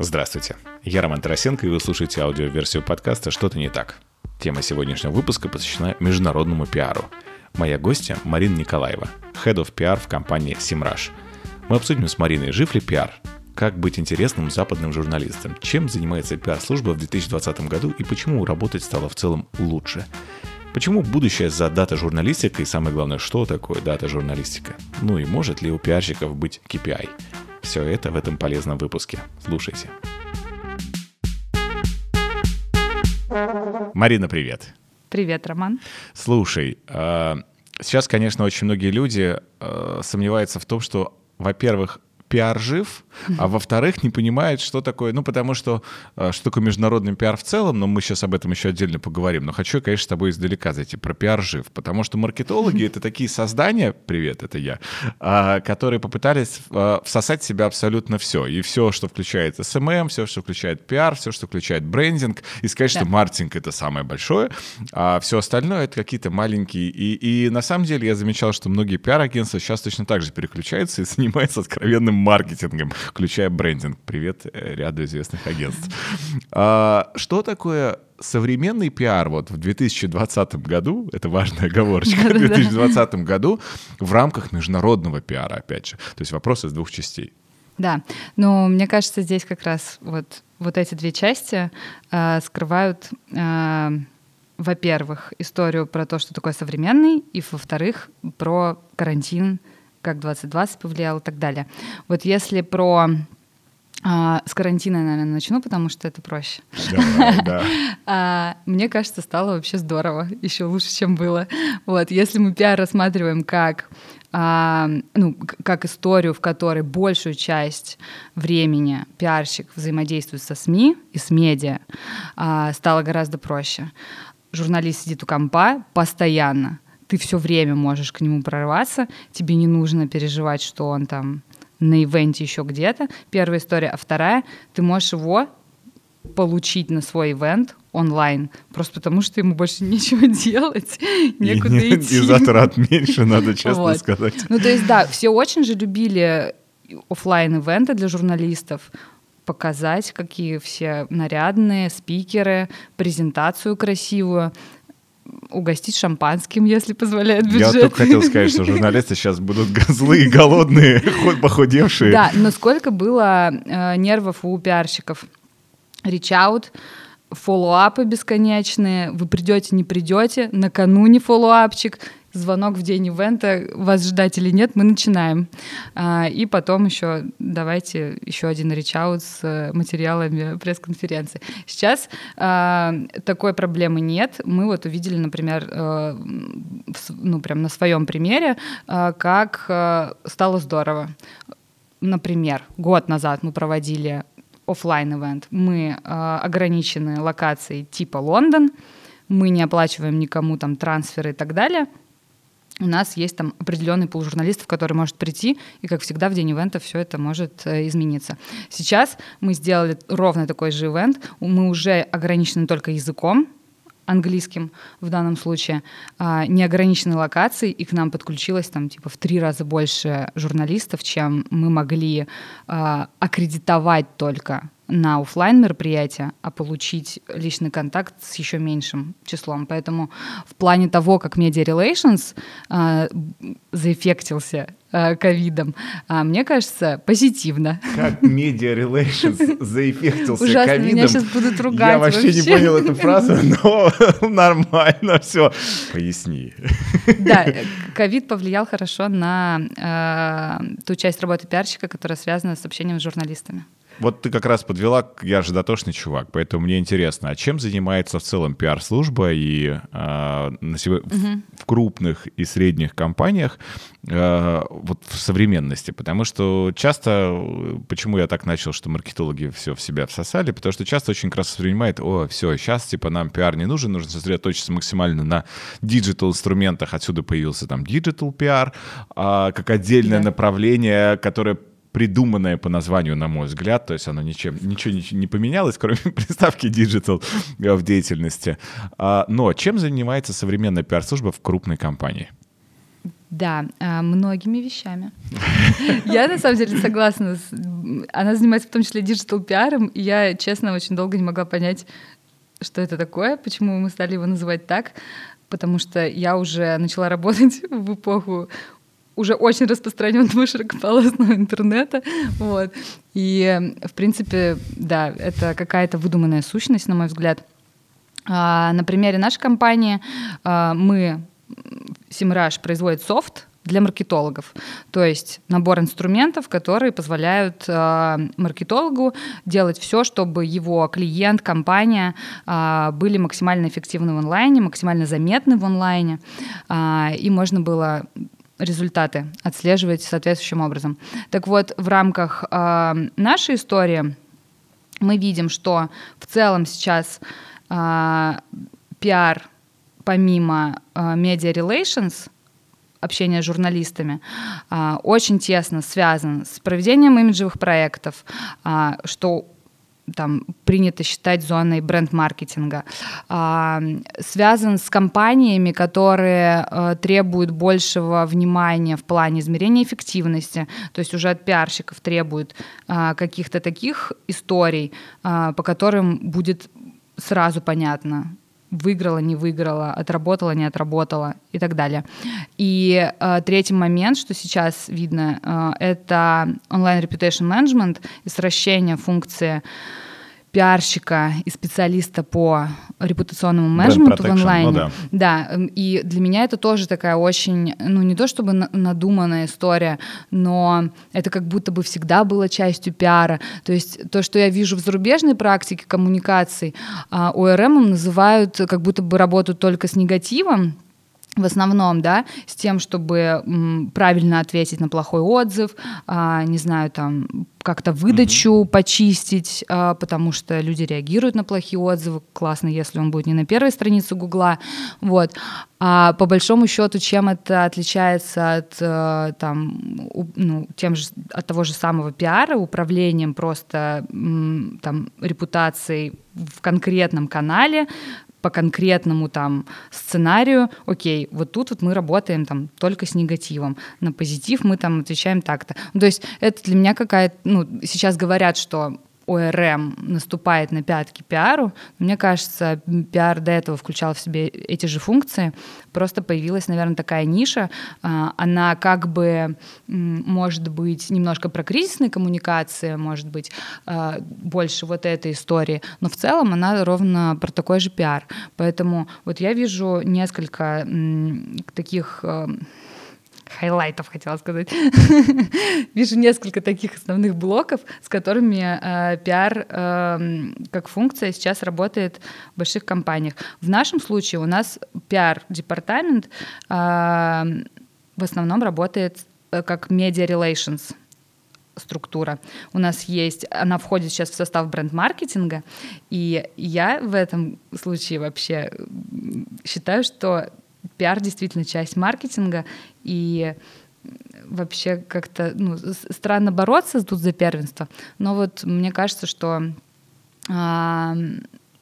Здравствуйте, я Роман Тарасенко, и вы слушаете аудиоверсию подкаста «Что-то не так». Тема сегодняшнего выпуска посвящена международному пиару. Моя гостья Марина Николаева, Head of PR в компании Simrush. Мы обсудим с Мариной, жив ли пиар, как быть интересным западным журналистом, чем занимается пиар-служба в 2020 году и почему работать стало в целом лучше. Почему будущее за дата-журналистикой и самое главное, что такое дата-журналистика? Ну и может ли у пиарщиков быть KPI? Все это в этом полезном выпуске. Слушайте. Марина, привет. Привет, Роман. Слушай, а, сейчас, конечно, очень многие люди а, сомневаются в том, что, во-первых, пиар жив, а во-вторых, не понимает, что такое, ну, потому что, э, что такое международный пиар в целом, но мы сейчас об этом еще отдельно поговорим. Но хочу, конечно, с тобой издалека зайти про пиар жив, потому что маркетологи — это такие создания, привет, это я, а, которые попытались э, всосать в себя абсолютно все. И все, что включает SMM, все, что включает пиар, все, что включает брендинг, и сказать, да. что маркетинг — это самое большое, а все остальное — это какие-то маленькие. И, и на самом деле я замечал, что многие пиар-агентства сейчас точно так же переключаются и занимаются откровенным маркетингом, включая брендинг. Привет э, ряду известных агентств. А, что такое современный пиар вот в 2020 году, это важная оговорочка, в 2020 году в рамках международного пиара, опять же. То есть вопрос из двух частей. Да, но мне кажется, здесь как раз вот, вот эти две части э, скрывают, э, во-первых, историю про то, что такое современный, и, во-вторых, про карантин, как 2020 повлиял и так далее. Вот если про а, с карантина, наверное, начну, потому что это проще. Давай, да. а, мне кажется, стало вообще здорово, еще лучше, чем было. Вот, если мы пиар рассматриваем как а, ну, как историю, в которой большую часть времени пиарщик взаимодействует со СМИ и с медиа, а, стало гораздо проще. Журналист сидит у компа постоянно, ты все время можешь к нему прорваться, тебе не нужно переживать, что он там на ивенте еще где-то. Первая история. А вторая, ты можешь его получить на свой ивент онлайн, просто потому что ему больше нечего делать, некуда и, идти. И затрат меньше, надо честно вот. сказать. Ну, то есть, да, все очень же любили офлайн ивенты для журналистов, показать, какие все нарядные, спикеры, презентацию красивую угостить шампанским, если позволяет бюджет. Я только хотел сказать, что журналисты сейчас будут злые, голодные, похудевшие. Да, но сколько было э, нервов у пиарщиков. Reach-out, фоллоуапы бесконечные, вы придете, не придете, накануне фоллоуапчик, звонок в день ивента, вас ждать или нет, мы начинаем. А, и потом еще давайте еще один речаут с э, материалами пресс-конференции. Сейчас а, такой проблемы нет. Мы вот увидели, например, э, ну прям на своем примере, а, как э, стало здорово. Например, год назад мы проводили офлайн ивент. Мы э, ограничены локацией типа Лондон, мы не оплачиваем никому там трансферы и так далее. У нас есть там определенный пул журналистов, который может прийти, и, как всегда, в день ивента все это может э, измениться. Сейчас мы сделали ровно такой же ивент, мы уже ограничены только языком, английским в данном случае, а, неограниченной локацией, и к нам подключилось там типа в три раза больше журналистов, чем мы могли а, аккредитовать только на офлайн мероприятия, а получить личный контакт с еще меньшим числом. Поэтому в плане того, как Media Relations э, заэффектился а, ковидом, э, мне кажется, позитивно. Как Media Relations заэффектился Ужасно, ковидом? меня сейчас будут ругать. Я вообще, вообще. не понял эту фразу, но нормально все. Поясни. Да, ковид повлиял хорошо на э, ту часть работы пиарщика, которая связана с общением с журналистами. Вот ты как раз подвела, я же дотошный чувак, поэтому мне интересно, а чем занимается в целом пиар-служба и э, на себе, угу. в, в крупных и средних компаниях э, вот в современности? Потому что часто, почему я так начал, что маркетологи все в себя всосали, потому что часто очень как раз воспринимает, о, все, сейчас типа нам пиар не нужен, нужно сосредоточиться максимально на digital инструментах, отсюда появился там digital пиар, э, как отдельное да. направление, которое придуманное по названию, на мой взгляд, то есть оно ничем, ничего не, не поменялось, кроме приставки Digital э, в деятельности. А, но чем занимается современная пиар-служба в крупной компании? Да, а, многими вещами. Я на самом деле согласна. Она занимается в том числе digital пиаром, и я, честно, очень долго не могла понять, что это такое, почему мы стали его называть так, потому что я уже начала работать в эпоху уже очень распространенного широкополосного интернета. Вот. И, в принципе, да, это какая-то выдуманная сущность, на мой взгляд. А, на примере нашей компании а, мы, Simrush производит софт, для маркетологов. То есть набор инструментов, которые позволяют э, маркетологу делать все, чтобы его клиент, компания э, были максимально эффективны в онлайне, максимально заметны в онлайне, э, и можно было результаты отслеживать соответствующим образом. Так вот, в рамках э, нашей истории мы видим, что в целом сейчас э, пиар помимо э, media relations общения с журналистами очень тесно связан с проведением имиджевых проектов, что там принято считать зоной бренд-маркетинга, а, связан с компаниями, которые а, требуют большего внимания в плане измерения эффективности, то есть уже от пиарщиков требуют а, каких-то таких историй, а, по которым будет сразу понятно, выиграла, не выиграла, отработала, не отработала и так далее. И э, третий момент, что сейчас видно, э, это онлайн reputation management и сращение функции пиарщика и специалиста по репутационному менеджменту в онлайне. Ну, да. да, эм, и для меня это тоже такая очень, ну не то чтобы надуманная история, но это как будто бы всегда было частью пиара. То есть то, что я вижу в зарубежной практике коммуникаций, ОРМ называют как будто бы работают только с негативом, в основном, да, с тем, чтобы м, правильно ответить на плохой отзыв, а, не знаю, там как-то выдачу mm-hmm. почистить, а, потому что люди реагируют на плохие отзывы. Классно, если он будет не на первой странице Гугла, вот. А по большому счету, чем это отличается от а, там, у, ну, тем же, от того же самого пиара, управлением просто м, там репутацией в конкретном канале, по конкретному там сценарию, окей, вот тут вот мы работаем там только с негативом, на позитив мы там отвечаем так-то. То есть это для меня какая-то, ну, сейчас говорят, что ОРМ наступает на пятки пиару. Мне кажется, пиар до этого включал в себе эти же функции. Просто появилась, наверное, такая ниша. А, она как бы может быть немножко про кризисные коммуникации, может быть а, больше вот этой истории, но в целом она ровно про такой же пиар. Поэтому вот я вижу несколько таких а, хайлайтов, хотела сказать. Вижу несколько таких основных блоков, с которыми э, пиар э, как функция сейчас работает в больших компаниях. В нашем случае у нас пиар-департамент э, в основном работает э, как media relations структура. У нас есть, она входит сейчас в состав бренд-маркетинга, и я в этом случае вообще считаю, что пиар действительно часть маркетинга, и вообще как-то ну, странно бороться тут за первенство, но вот мне кажется, что а,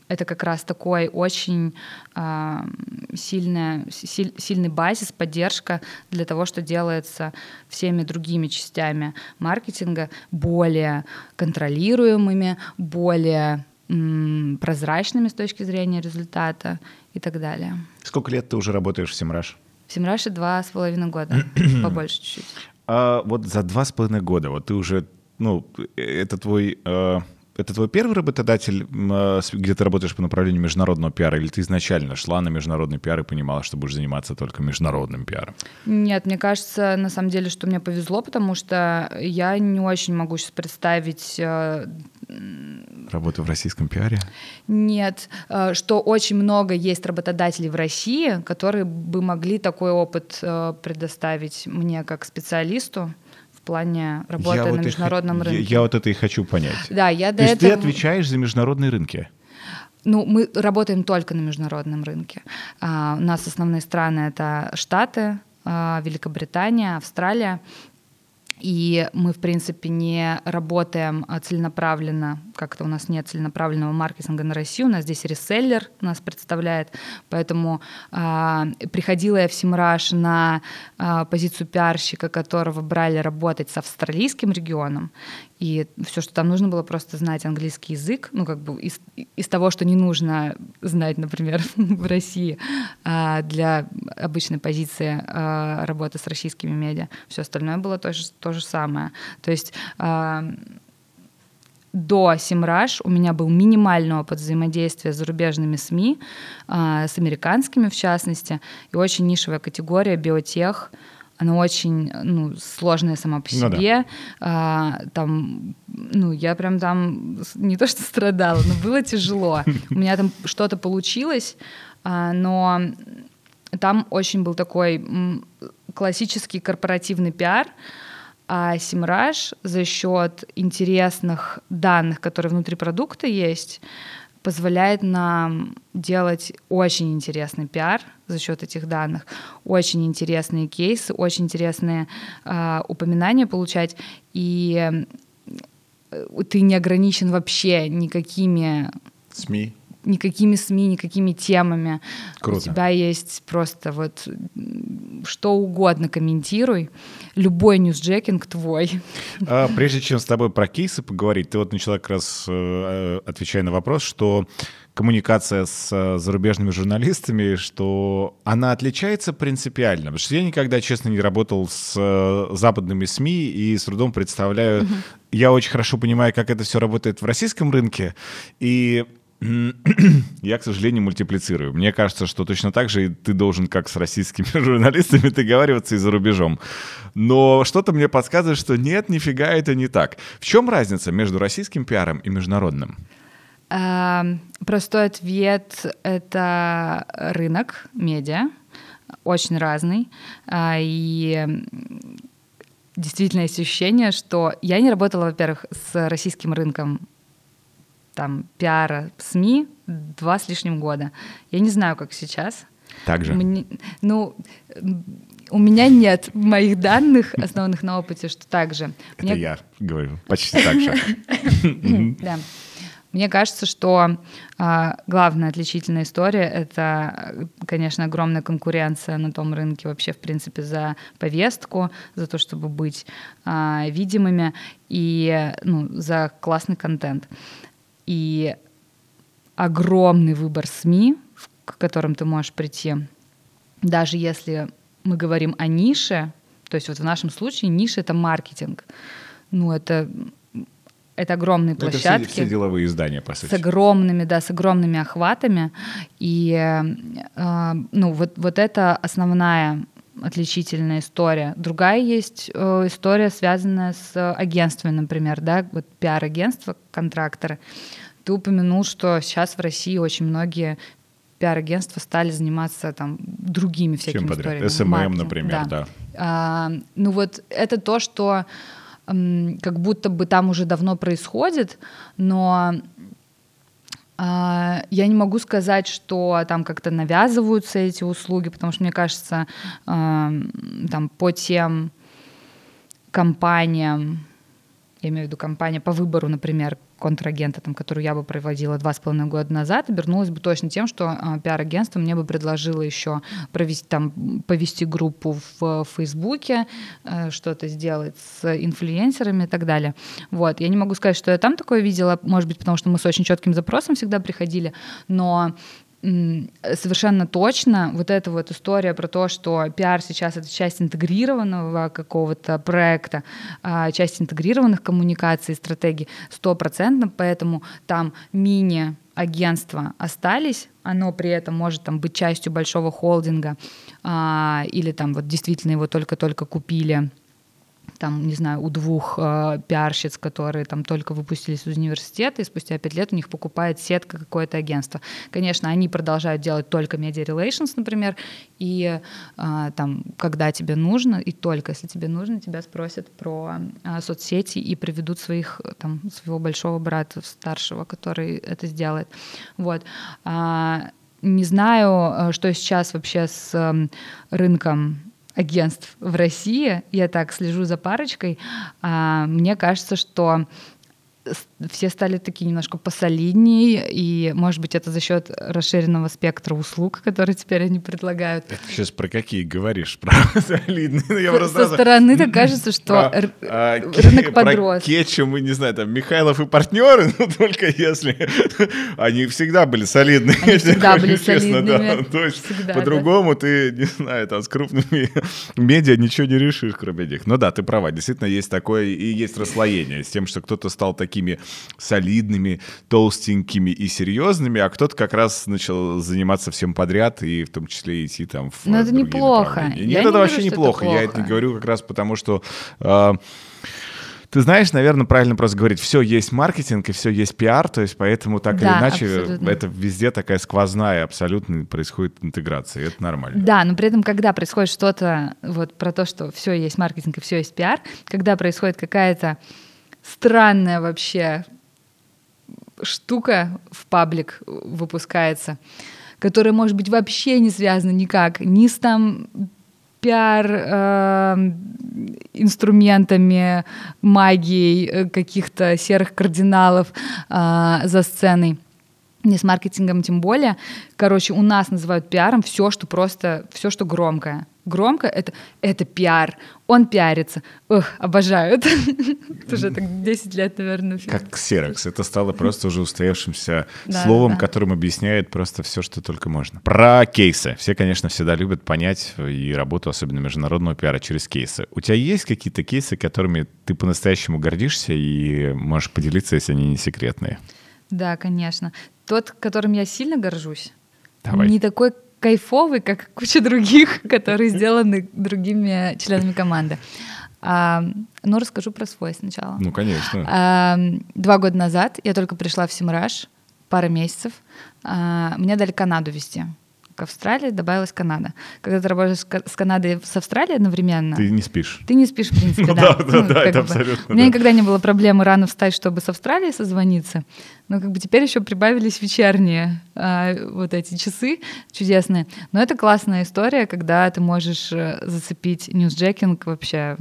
это как раз такой очень а, сильная, силь, сильный базис, поддержка для того, что делается всеми другими частями маркетинга, более контролируемыми, более прозрачными с точки зрения результата и так далее. Сколько лет ты уже работаешь в Semrush? В Semrush е два с половиной года, побольше чуть-чуть. А вот за два с половиной года, вот ты уже, ну, это твой... Э, это твой первый работодатель, э, где ты работаешь по направлению международного пиара, или ты изначально шла на международный пиар и понимала, что будешь заниматься только международным пиаром? Нет, мне кажется, на самом деле, что мне повезло, потому что я не очень могу сейчас представить э, Работа в российском пиаре? Нет, э, что очень много есть работодателей в России, которые бы могли такой опыт предоставить мне как специалисту плане работы я на вот международном и, рынке. Я, я вот это и хочу понять. Да, я до То этого... есть ты отвечаешь за международные рынки? Ну, мы работаем только на международном рынке. А, у нас основные страны — это Штаты, а, Великобритания, Австралия. И мы, в принципе, не работаем а, целенаправленно, как-то у нас нет целенаправленного маркетинга на Россию, у нас здесь реселлер нас представляет, поэтому э, приходила я в Симраш на э, позицию пиарщика, которого брали работать с австралийским регионом, и все, что там нужно было, просто знать английский язык, ну, как бы из, из того, что не нужно знать, например, в России а, для обычной позиции а, работы с российскими медиа. Все остальное было то же, то же самое. То есть а, до Симраш у меня был минимальный опыт взаимодействия с зарубежными СМИ, с американскими в частности, и очень нишевая категория биотех — она очень ну, сложная сама по себе. Ну, да. а, там, ну, я прям там не то что страдала, но было тяжело. У меня там что-то получилось, а, но там очень был такой классический корпоративный пиар, а Симраж за счет интересных данных, которые внутри продукта есть, позволяет нам делать очень интересный пиар за счет этих данных, очень интересные кейсы, очень интересные э, упоминания получать, и э, ты не ограничен вообще никакими СМИ никакими СМИ, никакими темами. Круто. У тебя есть просто вот что угодно комментируй. Любой ньюсджекинг твой. А, прежде чем с тобой про кейсы поговорить, ты вот начала как раз, э, отвечая на вопрос, что коммуникация с э, зарубежными журналистами, что она отличается принципиально. Потому что я никогда, честно, не работал с э, западными СМИ и с трудом представляю. Угу. Я очень хорошо понимаю, как это все работает в российском рынке. И я, к сожалению, мультиплицирую. Мне кажется, что точно так же ты должен, как с российскими журналистами, договариваться и за рубежом. Но что-то мне подсказывает, что нет, нифига это не так. В чем разница между российским пиаром и международным? Эм, простой ответ — это рынок медиа, очень разный. А, и действительно есть ощущение, что я не работала, во-первых, с российским рынком там пиара СМИ два с лишним года. Я не знаю, как сейчас. Также. Мне, ну, у меня нет моих данных, основанных на опыте, что так же. Это Мне... я говорю, почти так же. Да. Мне кажется, что э, главная отличительная история — это, конечно, огромная конкуренция на том рынке вообще, в принципе, за повестку, за то, чтобы быть э, видимыми и ну, за классный контент и огромный выбор СМИ, к которым ты можешь прийти, даже если мы говорим о нише, то есть вот в нашем случае ниша — это маркетинг. Ну, это, это огромные площадки. Это все, все деловые издания, по сути. С огромными, да, с огромными охватами. И, э, ну, вот, вот это основная отличительная история. Другая есть э, история, связанная с агентствами, например, да, вот пиар-агентства, контракторы. Ты упомянул, что сейчас в России очень многие пиар-агентства стали заниматься там другими всякими Чем подряд? историями. СММ, например, да. да. А, ну вот это то, что как будто бы там уже давно происходит, но я не могу сказать, что там как-то навязываются эти услуги, потому что мне кажется, там по тем компаниям, я имею в виду компания по выбору, например, контрагента, там, которую я бы проводила два с половиной года назад, обернулась бы точно тем, что э, пиар-агентство мне бы предложило еще провести, там, повести группу в Фейсбуке, э, что-то сделать с инфлюенсерами и так далее. Вот. Я не могу сказать, что я там такое видела, может быть, потому что мы с очень четким запросом всегда приходили, но совершенно точно вот эта вот история про то, что пиар сейчас это часть интегрированного какого-то проекта, а, часть интегрированных коммуникаций, стратегий, стопроцентно, поэтому там мини агентства остались, оно при этом может там быть частью большого холдинга а, или там вот действительно его только-только купили там, не знаю, у двух э, пиарщиц, которые там только выпустились из университета, и спустя пять лет у них покупает сетка какое-то агентство. Конечно, они продолжают делать только media relations, например, и э, там, когда тебе нужно, и только если тебе нужно, тебя спросят про э, соцсети и приведут своих, там, своего большого брата старшего, который это сделает. Вот. А, не знаю, э, что сейчас вообще с рынком агентств в России, я так слежу за парочкой, а, мне кажется, что все стали такие немножко посолиднее, и, может быть, это за счет расширенного спектра услуг, которые теперь они предлагают. Ты сейчас про какие говоришь? Про солидные? Ну, Со, стороны так кажется, что про, а, рынок подрос. Про кетчум, мы не знаю, там, Михайлов и партнеры, но только если... Они всегда были солидные. Они всегда были солидными. Да. То есть по-другому да. ты, не знаю, там, с крупными медиа ничего не решишь, кроме них. Ну да, ты права, действительно есть такое, и есть расслоение с тем, что кто-то стал таким такими солидными, толстенькими и серьезными, а кто-то как раз начал заниматься всем подряд и в том числе идти там в Но это неплохо. Нет, я это не вообще говорю, неплохо. Это Я это не говорю как раз потому, что... Э, ты знаешь, наверное, правильно просто говорить, все есть маркетинг и все есть пиар, то есть поэтому так да, или иначе абсолютно. это везде такая сквозная абсолютно происходит интеграция, и это нормально. Да, но при этом, когда происходит что-то вот про то, что все есть маркетинг и все есть пиар, когда происходит какая-то странная вообще штука в паблик выпускается, которая, может быть, вообще не связана никак ни с там пиар э, инструментами, магией э, каких-то серых кардиналов э, за сценой не с маркетингом тем более. Короче, у нас называют пиаром все, что просто, все, что громкое. Громко это, это пиар, он пиарится. Ох, обожаю это. Уже так 10 лет, наверное. Как ксерокс. Это стало просто уже устоявшимся словом, которым объясняет просто все, что только можно. Про кейсы. Все, конечно, всегда любят понять и работу, особенно международного пиара, через кейсы. У тебя есть какие-то кейсы, которыми ты по-настоящему гордишься и можешь поделиться, если они не секретные? Да, конечно. Тот, которым я сильно горжусь, Давай. не такой кайфовый, как куча других, которые сделаны другими членами команды. А, ну, расскажу про свой сначала. Ну, конечно. А, два года назад я только пришла в Симраж, пара месяцев. А, мне дали Канаду вести к Австралии добавилась Канада. Когда ты работаешь с Канадой с Австралией одновременно... Ты не спишь. Ты не спишь, в принципе, ну да. Да, да, ну, это абсолютно. У меня никогда не было проблемы рано встать, чтобы с Австралией созвониться. Но как бы теперь еще прибавились вечерние а, вот эти часы чудесные. Но это классная история, когда ты можешь э, зацепить ньюсджекинг вообще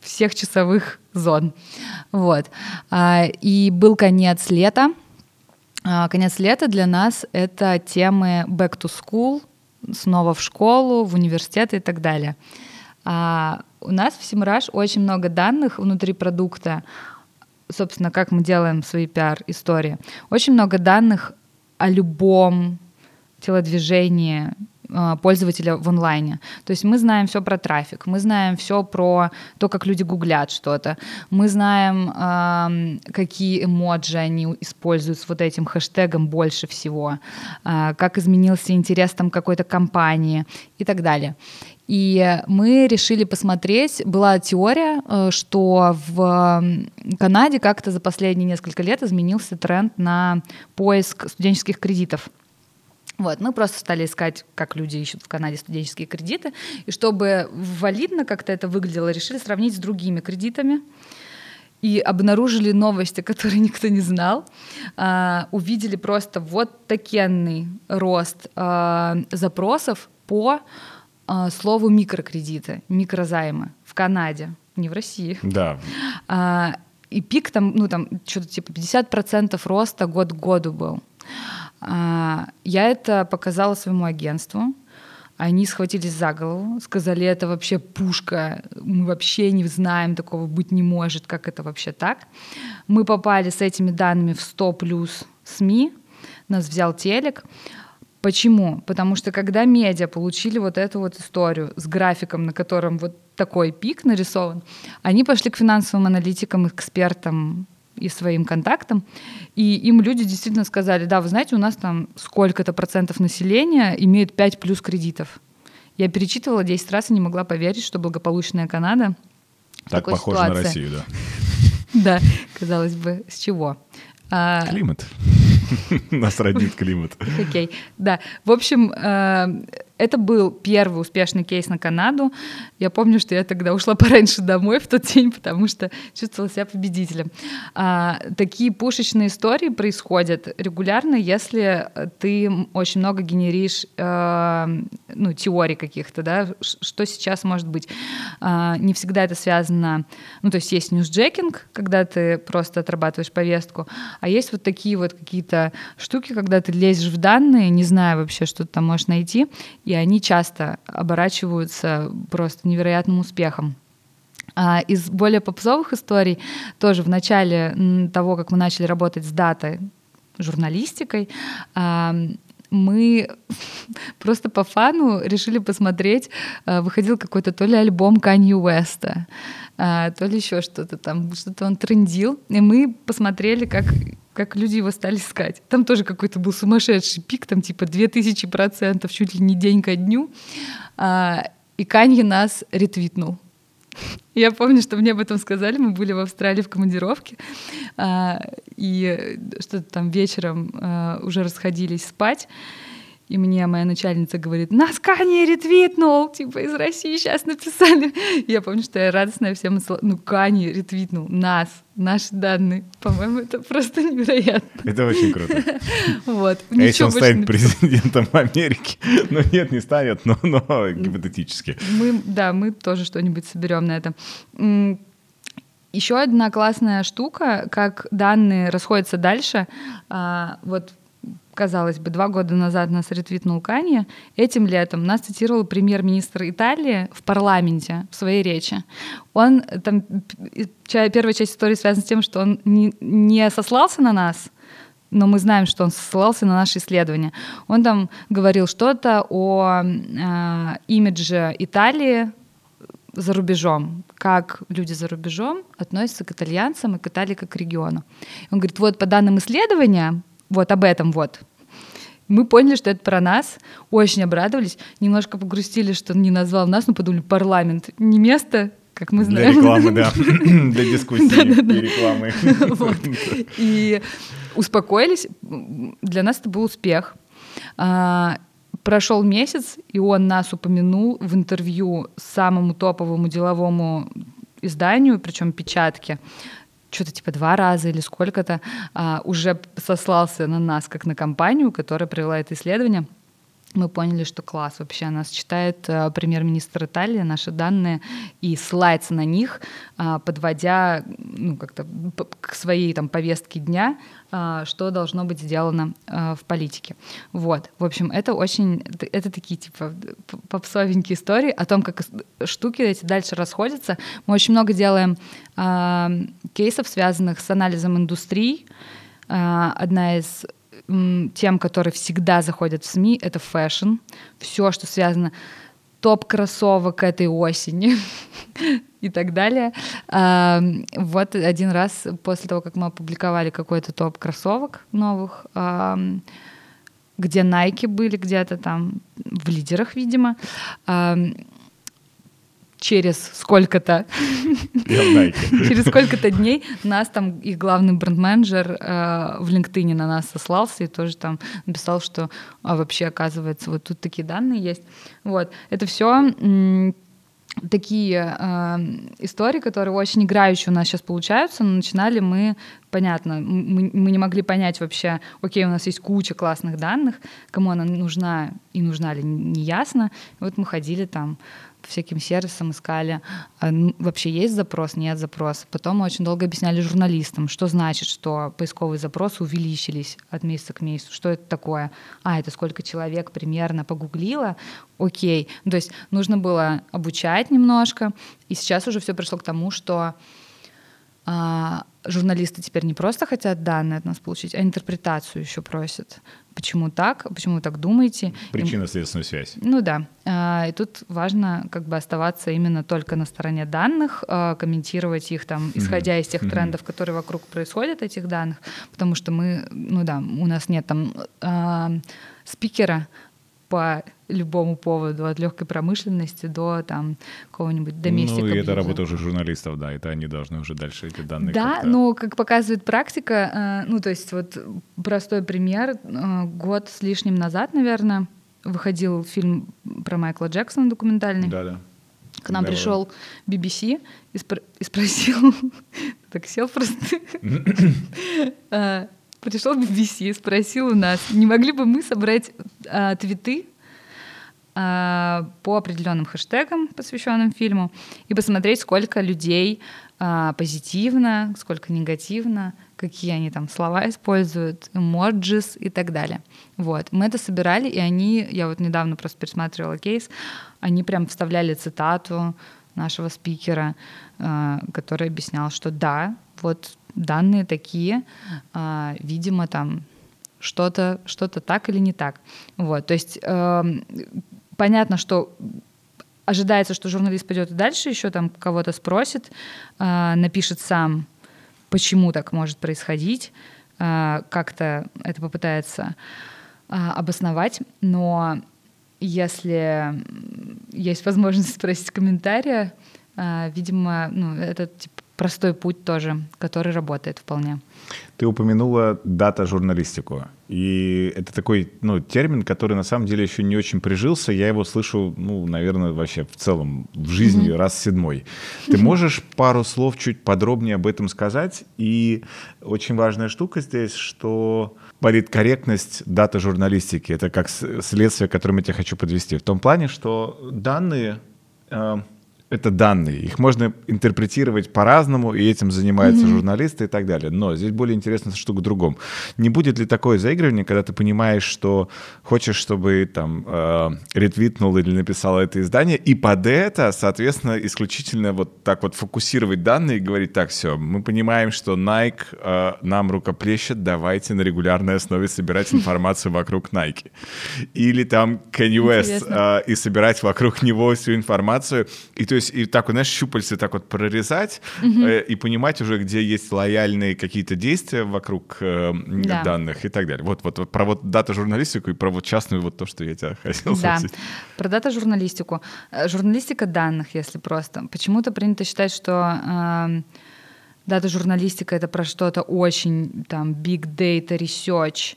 всех часовых зон. Вот. А, и был конец лета, конец лета для нас — это темы back to school, снова в школу, в университет и так далее. А у нас в Симраж очень много данных внутри продукта, собственно, как мы делаем свои пиар-истории. Очень много данных о любом телодвижении, а, пользователя в онлайне. То есть мы знаем все про трафик, мы знаем все про то, как люди гуглят что-то, мы знаем, э, какие эмоджи они используют с вот этим хэштегом больше всего, э, как изменился интерес там какой-то компании и так далее. И мы решили посмотреть, была теория, э, что в Канаде как-то за последние несколько лет изменился тренд на поиск студенческих кредитов. Вот, мы просто стали искать, как люди ищут в Канаде студенческие кредиты, и чтобы валидно как-то это выглядело, решили сравнить с другими кредитами и обнаружили новости, которые никто не знал. А, увидели просто вот такенный рост а, запросов по а, слову микрокредиты, микрозаймы в Канаде, не в России. Да. А, и пик там, ну там что-то типа 50% роста год к году был. А, я это показала своему агентству. Они схватились за голову, сказали, это вообще пушка, мы вообще не знаем, такого быть не может, как это вообще так. Мы попали с этими данными в 100 плюс СМИ, нас взял телек. Почему? Потому что когда медиа получили вот эту вот историю с графиком, на котором вот такой пик нарисован, они пошли к финансовым аналитикам, экспертам и своим контактам, и им люди действительно сказали, да, вы знаете, у нас там сколько-то процентов населения имеют 5 плюс кредитов. Я перечитывала 10 раз и не могла поверить, что благополучная Канада так похоже ситуации. на Россию, да. Да, казалось бы, с чего? А... Климат. Нас родит климат. Окей, да. В общем, э, это был первый успешный кейс на Канаду. Я помню, что я тогда ушла пораньше домой в тот день, потому что чувствовала себя победителем. А, такие пушечные истории происходят регулярно, если ты очень много генеришь э, ну, теорий каких-то, да, что сейчас может быть. А, не всегда это связано, ну, то есть есть ньюсджекинг, когда ты просто отрабатываешь повестку, а есть вот такие вот какие-то штуки, когда ты лезешь в данные, не зная вообще, что ты там можешь найти, и они часто оборачиваются просто невероятным успехом. А из более попсовых историй тоже в начале того, как мы начали работать с датой, журналистикой, а, мы просто по фану решили посмотреть, а, выходил какой-то то ли альбом Канье Уэста, то ли еще что-то там, что-то он трендил, и мы посмотрели, как как люди его стали искать. Там тоже какой-то был сумасшедший пик, там типа 2000 процентов, чуть ли не день ко дню. А, и Канье нас ретвитнул. Я помню, что мне об этом сказали, мы были в Австралии в командировке, а, и что-то там вечером а, уже расходились спать, и мне моя начальница говорит, нас Кани ретвитнул, типа из России сейчас написали. Я помню, что я радостная всем, ну Кани ретвитнул, нас, наши данные. По-моему, это просто невероятно. Это очень круто. Вот. А если он станет президентом Америки? Ну нет, не станет, но, но гипотетически. Мы, да, мы тоже что-нибудь соберем на это. Еще одна классная штука, как данные расходятся дальше. А, вот казалось бы, два года назад нас ретвитнул Канье, этим летом нас цитировал премьер-министр Италии в парламенте в своей речи. Он там, первая часть истории связана с тем, что он не, не сослался на нас, но мы знаем, что он ссылался на наши исследования. Он там говорил что-то о э, имидже Италии за рубежом, как люди за рубежом относятся к итальянцам и к Италии как к региону. Он говорит, вот по данным исследования, вот об этом вот. Мы поняли, что это про нас, очень обрадовались, немножко погрустили, что он не назвал нас, но подумали, парламент не место, как мы знаем. Для рекламы, да, для дискуссии и рекламы. И успокоились. Для нас это был успех. А, прошел месяц, и он нас упомянул в интервью самому топовому деловому изданию, причем печатке, что-то типа два раза или сколько-то а, уже сослался на нас, как на компанию, которая провела это исследование мы поняли, что класс вообще. Нас читает э, премьер-министр Италии, наши данные, и ссылается на них, э, подводя ну, как-то к своей там, повестке дня, э, что должно быть сделано э, в политике. Вот. В общем, это очень... Это такие, типа, попсовенькие истории о том, как штуки эти дальше расходятся. Мы очень много делаем э, кейсов, связанных с анализом индустрий. Э, одна из тем, которые всегда заходят в СМИ, это фэшн. Все, что связано топ кроссовок этой осени и так далее. Вот один раз после того, как мы опубликовали какой-то топ кроссовок новых, где Nike были где-то там в лидерах, видимо, через сколько-то через сколько-то дней нас там их главный бренд-менеджер э, в LinkedIn на нас сослался и тоже там написал, что а, вообще оказывается вот тут такие данные есть. Вот это все такие э, истории, которые очень играющие у нас сейчас получаются, но начинали мы, понятно, мы, мы не могли понять вообще, окей, у нас есть куча классных данных, кому она нужна и нужна ли, не ясно. И вот мы ходили там всяким сервисам искали, а, вообще есть запрос, нет запроса. Потом мы очень долго объясняли журналистам, что значит, что поисковые запросы увеличились от месяца к месяцу, что это такое. А, это сколько человек примерно погуглило, окей. То есть нужно было обучать немножко, и сейчас уже все пришло к тому, что а, журналисты теперь не просто хотят данные от нас получить, а интерпретацию еще просят. Почему так? Почему вы так думаете? Причинно-следственную связь. Ну да. А, и тут важно как бы оставаться именно только на стороне данных, а, комментировать их там, исходя из тех трендов, которые вокруг происходят, этих данных, потому что мы, ну да, у нас нет там спикера, по любому поводу, от легкой промышленности до там какого-нибудь доместика. Ну, и это работа уже журналистов, да, это они должны уже дальше эти данные. Да, но как показывает практика, э, ну, то есть вот простой пример, э, год с лишним назад, наверное, выходил фильм про Майкла Джексона документальный. Да, да. К нам Давай. пришел BBC и, спро- и спросил, так сел просто, А, пришел BBC и спросил у нас, не могли бы мы собрать а, твиты а, по определенным хэштегам, посвященным фильму, и посмотреть, сколько людей а, позитивно, сколько негативно, какие они там слова используют, эмоджис и так далее. Вот. Мы это собирали, и они, я вот недавно просто пересматривала кейс, они прям вставляли цитату нашего спикера, который объяснял, что да, вот данные такие, а, видимо, там что-то что так или не так. Вот, то есть эм, понятно, что ожидается, что журналист пойдет дальше еще там кого-то спросит, а, напишет сам, почему так может происходить, а, как-то это попытается а, обосновать, но если есть возможность спросить комментария, а, видимо, ну, это типа, простой путь тоже, который работает вполне. Ты упомянула дата-журналистику. И это такой ну, термин, который на самом деле еще не очень прижился. Я его слышу, ну, наверное, вообще в целом в жизни mm-hmm. раз седьмой. Ты можешь пару слов чуть подробнее об этом сказать? И очень важная штука здесь, что политкорректность дата-журналистики — это как следствие, к которому я тебя хочу подвести. В том плане, что данные э, это данные. Их можно интерпретировать по-разному, и этим занимаются mm-hmm. журналисты и так далее. Но здесь более интересная штука в другом. Не будет ли такое заигрывание, когда ты понимаешь, что хочешь, чтобы там э, ретвитнул или написал это издание, и под это, соответственно, исключительно вот так вот фокусировать данные и говорить, так, все, мы понимаем, что Nike э, нам рукоплещет, давайте на регулярной основе собирать информацию вокруг Nike. Или там Kanye West э, и собирать вокруг него всю информацию. И то есть и так, знаешь, щупальцы так вот прорезать угу. э, и понимать уже, где есть лояльные какие-то действия вокруг э, да. данных и так далее. Вот, вот, вот про вот дата-журналистику и про вот частную вот то, что я тебя хотел да. спросить. про дата-журналистику. Журналистика данных, если просто. Почему-то принято считать, что... Э, Дата-журналистика — это про что-то очень, там, big data, research,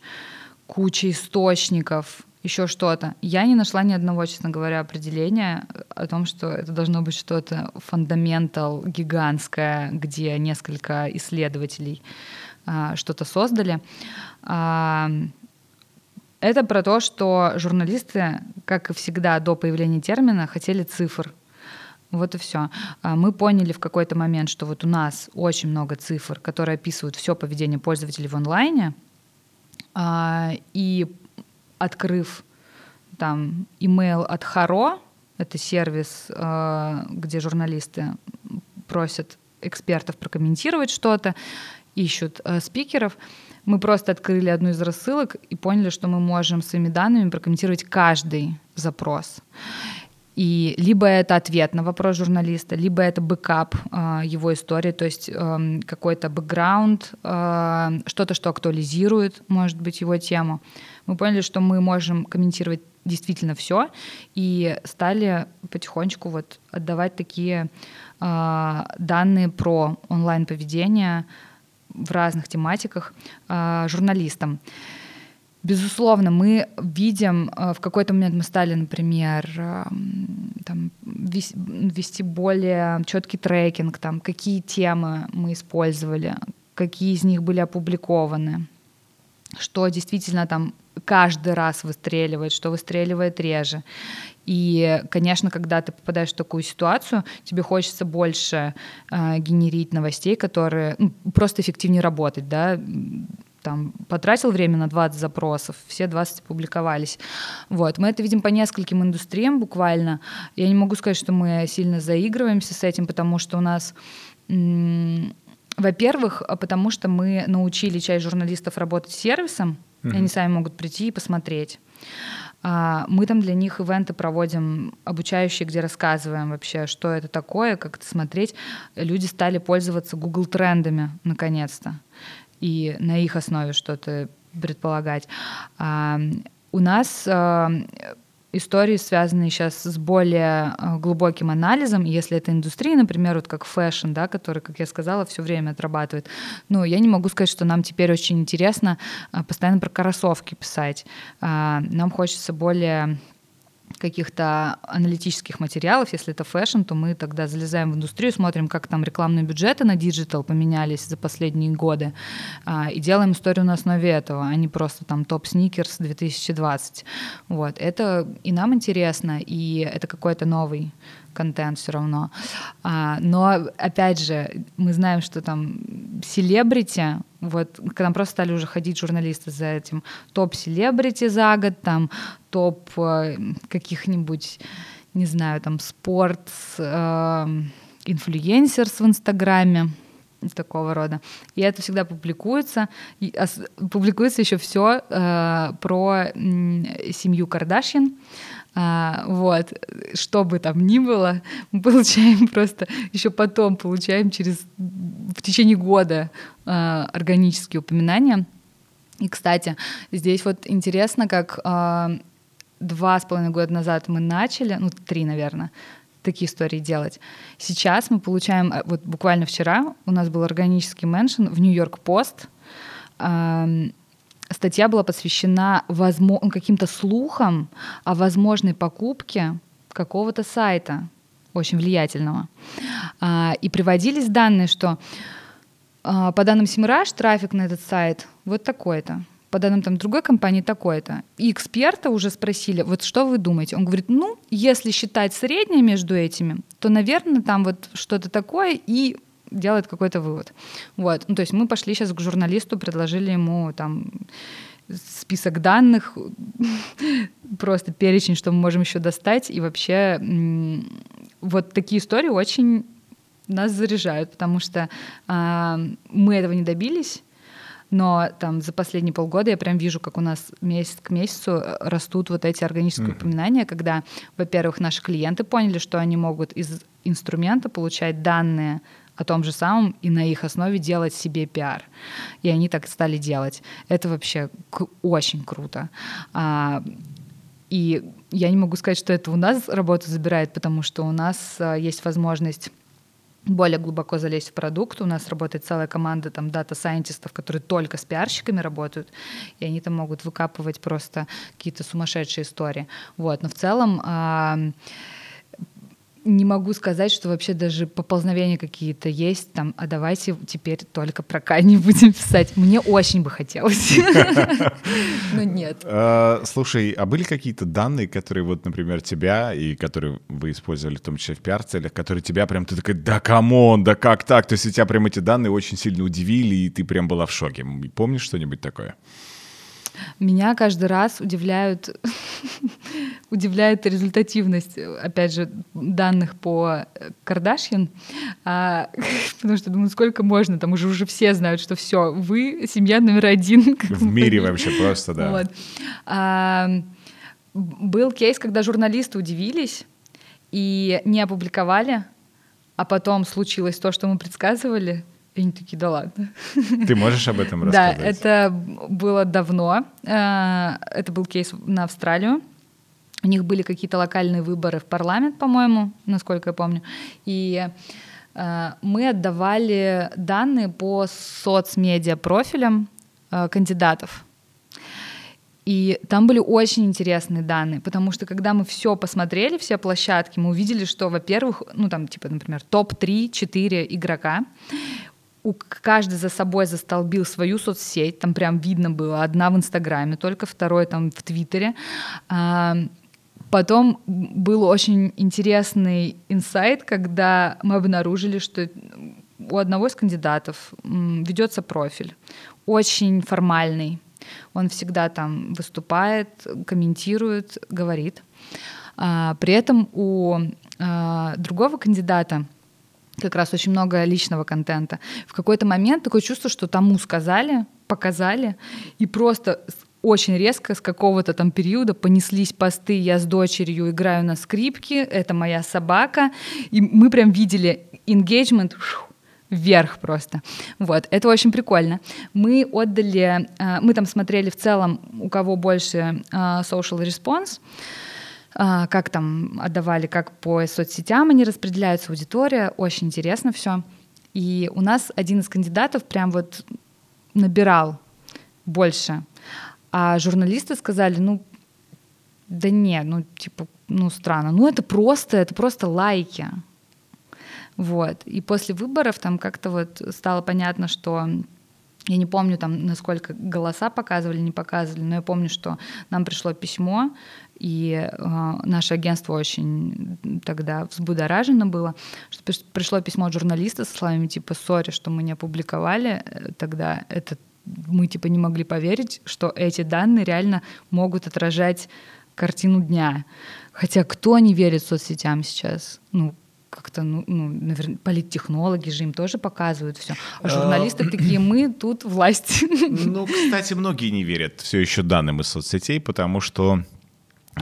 куча источников, еще что-то. Я не нашла ни одного, честно говоря, определения о том, что это должно быть что-то фундаментал гигантское, где несколько исследователей а, что-то создали. А, это про то, что журналисты, как и всегда до появления термина, хотели цифр. Вот и все. Мы поняли в какой-то момент, что вот у нас очень много цифр, которые описывают все поведение пользователей в онлайне, и открыв там email от HARO, это сервис, э, где журналисты просят экспертов прокомментировать что-то, ищут э, спикеров. Мы просто открыли одну из рассылок и поняли, что мы можем своими данными прокомментировать каждый запрос. И либо это ответ на вопрос журналиста, либо это бэкап э, его истории, то есть э, какой-то бэкграунд, э, что-то, что актуализирует, может быть, его тему. Мы поняли, что мы можем комментировать действительно все, и стали потихонечку вот отдавать такие э, данные про онлайн-поведение в разных тематиках э, журналистам. Безусловно, мы видим, в какой-то момент мы стали, например, там, вести более четкий трекинг, там, какие темы мы использовали, какие из них были опубликованы, что действительно там каждый раз выстреливает, что выстреливает реже. И, конечно, когда ты попадаешь в такую ситуацию, тебе хочется больше э, генерить новостей, которые ну, просто эффективнее работать, да, там, потратил время на 20 запросов, все 20 опубликовались. Вот. Мы это видим по нескольким индустриям буквально. Я не могу сказать, что мы сильно заигрываемся с этим, потому что у нас... Во-первых, потому что мы научили часть журналистов работать с сервисом, mm-hmm. и они сами могут прийти и посмотреть. А, мы там для них ивенты проводим обучающие, где рассказываем вообще, что это такое, как это смотреть. Люди стали пользоваться Google трендами наконец-то и на их основе что-то предполагать. А, у нас а, истории, связанные сейчас с более э, глубоким анализом, если это индустрия, например, вот как фэшн, да, который, как я сказала, все время отрабатывает. Ну, я не могу сказать, что нам теперь очень интересно э, постоянно про кроссовки писать. А, нам хочется более каких-то аналитических материалов, если это fashion, то мы тогда залезаем в индустрию, смотрим, как там рекламные бюджеты на digital поменялись за последние годы, а, и делаем историю на основе этого, а не просто там топ sneakers 2020. Вот. Это и нам интересно, и это какой-то новый контент все равно. А, но, опять же, мы знаем, что там селебрити, вот, к нам просто стали уже ходить журналисты за этим, топ-селебрити за год, там, топ э, каких-нибудь, не знаю, там, спорт, э, influencers в Инстаграме, такого рода. И это всегда публикуется. И, публикуется еще все э, про э, семью Кардашьян. А, вот, что бы там ни было, мы получаем просто еще потом получаем через в течение года а, органические упоминания. И, кстати, здесь вот интересно, как а, два с половиной года назад мы начали, ну три, наверное, такие истории делать. Сейчас мы получаем, а, вот буквально вчера у нас был органический меншин в Нью-Йорк Пост статья была посвящена возможно, ну, каким-то слухам о возможной покупке какого-то сайта очень влиятельного. А, и приводились данные, что а, по данным Семираж трафик на этот сайт вот такой-то, по данным там другой компании такой-то. И эксперта уже спросили, вот что вы думаете? Он говорит, ну, если считать среднее между этими, то, наверное, там вот что-то такое, и делает какой-то вывод. Вот. Ну, то есть мы пошли сейчас к журналисту, предложили ему там список данных, просто перечень, что мы можем еще достать. И вообще вот такие истории очень нас заряжают, потому что э, мы этого не добились, но там за последние полгода я прям вижу, как у нас месяц к месяцу растут вот эти органические mm-hmm. упоминания, когда, во-первых, наши клиенты поняли, что они могут из инструмента получать данные о том же самом и на их основе делать себе пиар. И они так стали делать. Это вообще очень круто. А, и я не могу сказать, что это у нас работу забирает, потому что у нас а, есть возможность более глубоко залезть в продукт. У нас работает целая команда там дата-сайентистов, которые только с пиарщиками работают, и они там могут выкапывать просто какие-то сумасшедшие истории. Вот. Но в целом э, не могу сказать, что вообще даже поползновения какие-то есть, там, а давайте теперь только про Кани будем писать. Мне очень бы хотелось. Но нет. А, слушай, а были какие-то данные, которые вот, например, тебя и которые вы использовали в том числе в пиар-целях, которые тебя прям, ты такой, да come on, да как так? То есть тебя прям эти данные очень сильно удивили, и ты прям была в шоке. Помнишь что-нибудь такое? Меня каждый раз удивляют, удивляет результативность, опять же, данных по Кардашьян, а, потому что думаю, сколько можно, там уже уже все знают, что все, вы семья номер один. В мире вообще просто, да. Вот. А, был кейс, когда журналисты удивились и не опубликовали, а потом случилось то, что мы предсказывали — и они такие, да ладно. Ты можешь об этом рассказать? Да, это было давно. Э, это был кейс на Австралию. У них были какие-то локальные выборы в парламент, по-моему, насколько я помню. И э, мы отдавали данные по соцмедиа профилям э, кандидатов. И там были очень интересные данные, потому что когда мы все посмотрели, все площадки, мы увидели, что, во-первых, ну там типа, например, топ-3-4 игрока, у каждый за собой застолбил свою соцсеть, там прям видно было, одна в Инстаграме, только второй там в Твиттере. А, потом был очень интересный инсайт, когда мы обнаружили, что у одного из кандидатов ведется профиль, очень формальный. Он всегда там выступает, комментирует, говорит. А, при этом у а, другого кандидата как раз очень много личного контента. В какой-то момент такое чувство, что тому сказали, показали, и просто очень резко с какого-то там периода понеслись посты «Я с дочерью играю на скрипке», «Это моя собака», и мы прям видели engagement вверх просто. Вот, это очень прикольно. Мы отдали, э, мы там смотрели в целом, у кого больше э, social response, как там отдавали, как по соцсетям они распределяются, аудитория, очень интересно все. И у нас один из кандидатов прям вот набирал больше, а журналисты сказали, ну, да не, ну, типа, ну, странно, ну, это просто, это просто лайки. Вот. И после выборов там как-то вот стало понятно, что я не помню там, насколько голоса показывали, не показывали, но я помню, что нам пришло письмо, и э, наше агентство очень тогда взбудоражено было, что пришло письмо от журналиста со словами типа «Сори, что мы не опубликовали э, тогда это мы типа не могли поверить, что эти данные реально могут отражать картину дня. Хотя кто не верит соцсетям сейчас? Ну, как-то, ну, ну, наверное, политтехнологи же им тоже показывают все. А журналисты а, такие, мы тут власть. Ну, кстати, многие не верят все еще данным из соцсетей, потому что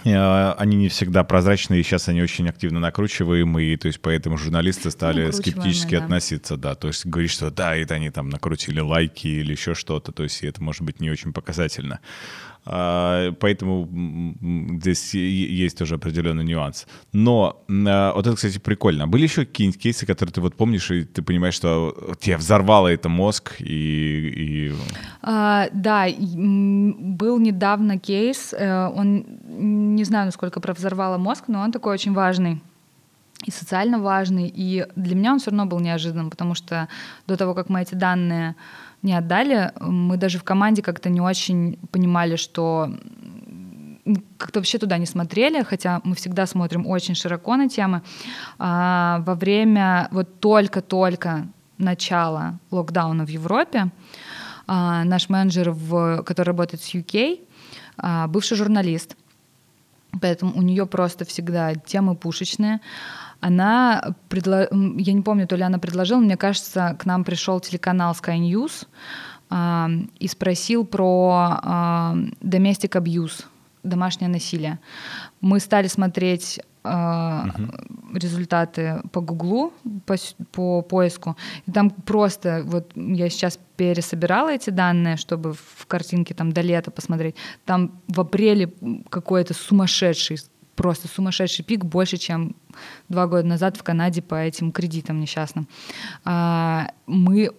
они не всегда прозрачные, и сейчас они очень активно накручиваемые, то есть поэтому журналисты стали скептически да. относиться, да, то есть говорить, что да, это они там накрутили лайки или еще что-то, то есть это может быть не очень показательно. А, поэтому здесь есть тоже определенный нюанс. Но а, вот это, кстати, прикольно. Были еще какие-нибудь кейсы, которые ты вот помнишь, и ты понимаешь, что тебе взорвало это мозг и... и... А, да, был недавно кейс, э, он, не знаю, насколько про взорвало мозг, но он такой очень важный и социально важный, и для меня он все равно был неожиданным, потому что до того, как мы эти данные не отдали. Мы даже в команде как-то не очень понимали, что как-то вообще туда не смотрели, хотя мы всегда смотрим очень широко на темы. А, во время вот только-только начала локдауна в Европе а, наш менеджер, в, который работает с UK, а, бывший журналист, поэтому у нее просто всегда темы пушечные она, предло... я не помню, то ли она предложила, мне кажется, к нам пришел телеканал Sky News э, и спросил про э, domestic abuse, домашнее насилие. Мы стали смотреть угу. результаты по Гуглу, по, по поиску. И там просто, вот я сейчас пересобирала эти данные, чтобы в картинке там до лета посмотреть. Там в апреле какой-то сумасшедший просто сумасшедший пик, больше, чем два года назад в Канаде по этим кредитам несчастным. А, мы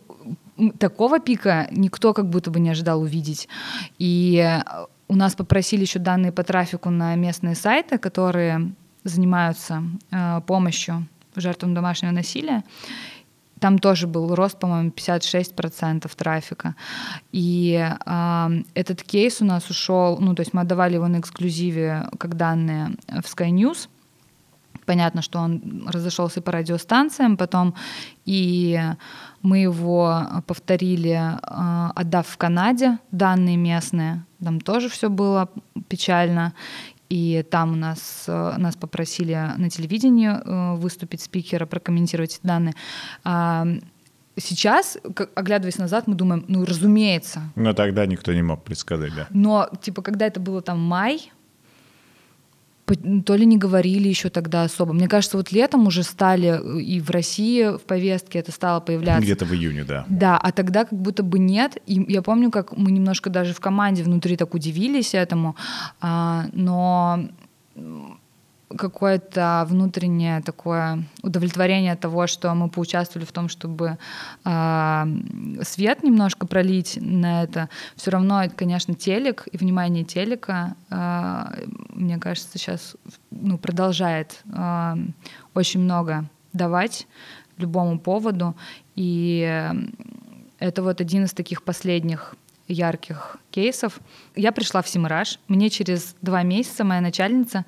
такого пика никто как будто бы не ожидал увидеть. И у нас попросили еще данные по трафику на местные сайты, которые занимаются э, помощью жертвам домашнего насилия. Там тоже был рост, по-моему, 56% трафика. И э, этот кейс у нас ушел, ну, то есть мы отдавали его на эксклюзиве как данные в Sky News. Понятно, что он разошелся по радиостанциям потом, и мы его повторили, э, отдав в Канаде данные местные. Там тоже все было печально. И там у нас, э, нас попросили на телевидении э, выступить спикера, прокомментировать эти данные. Сейчас, оглядываясь назад, мы думаем, ну, разумеется. Но тогда никто не мог предсказать, да. Но, типа, когда это было там май, то ли не говорили еще тогда особо. Мне кажется, вот летом уже стали э, и в России в повестке это стало появляться. Где-то в июне, да. Да, а тогда как будто бы нет. И я помню, как мы немножко даже в команде внутри так удивились этому, а, но какое-то внутреннее такое удовлетворение того, что мы поучаствовали в том, чтобы э, свет немножко пролить на это. Все равно, конечно, телек и внимание телека, э, мне кажется, сейчас ну, продолжает э, очень много давать любому поводу. И это вот один из таких последних ярких кейсов. Я пришла в Симираж. Мне через два месяца моя начальница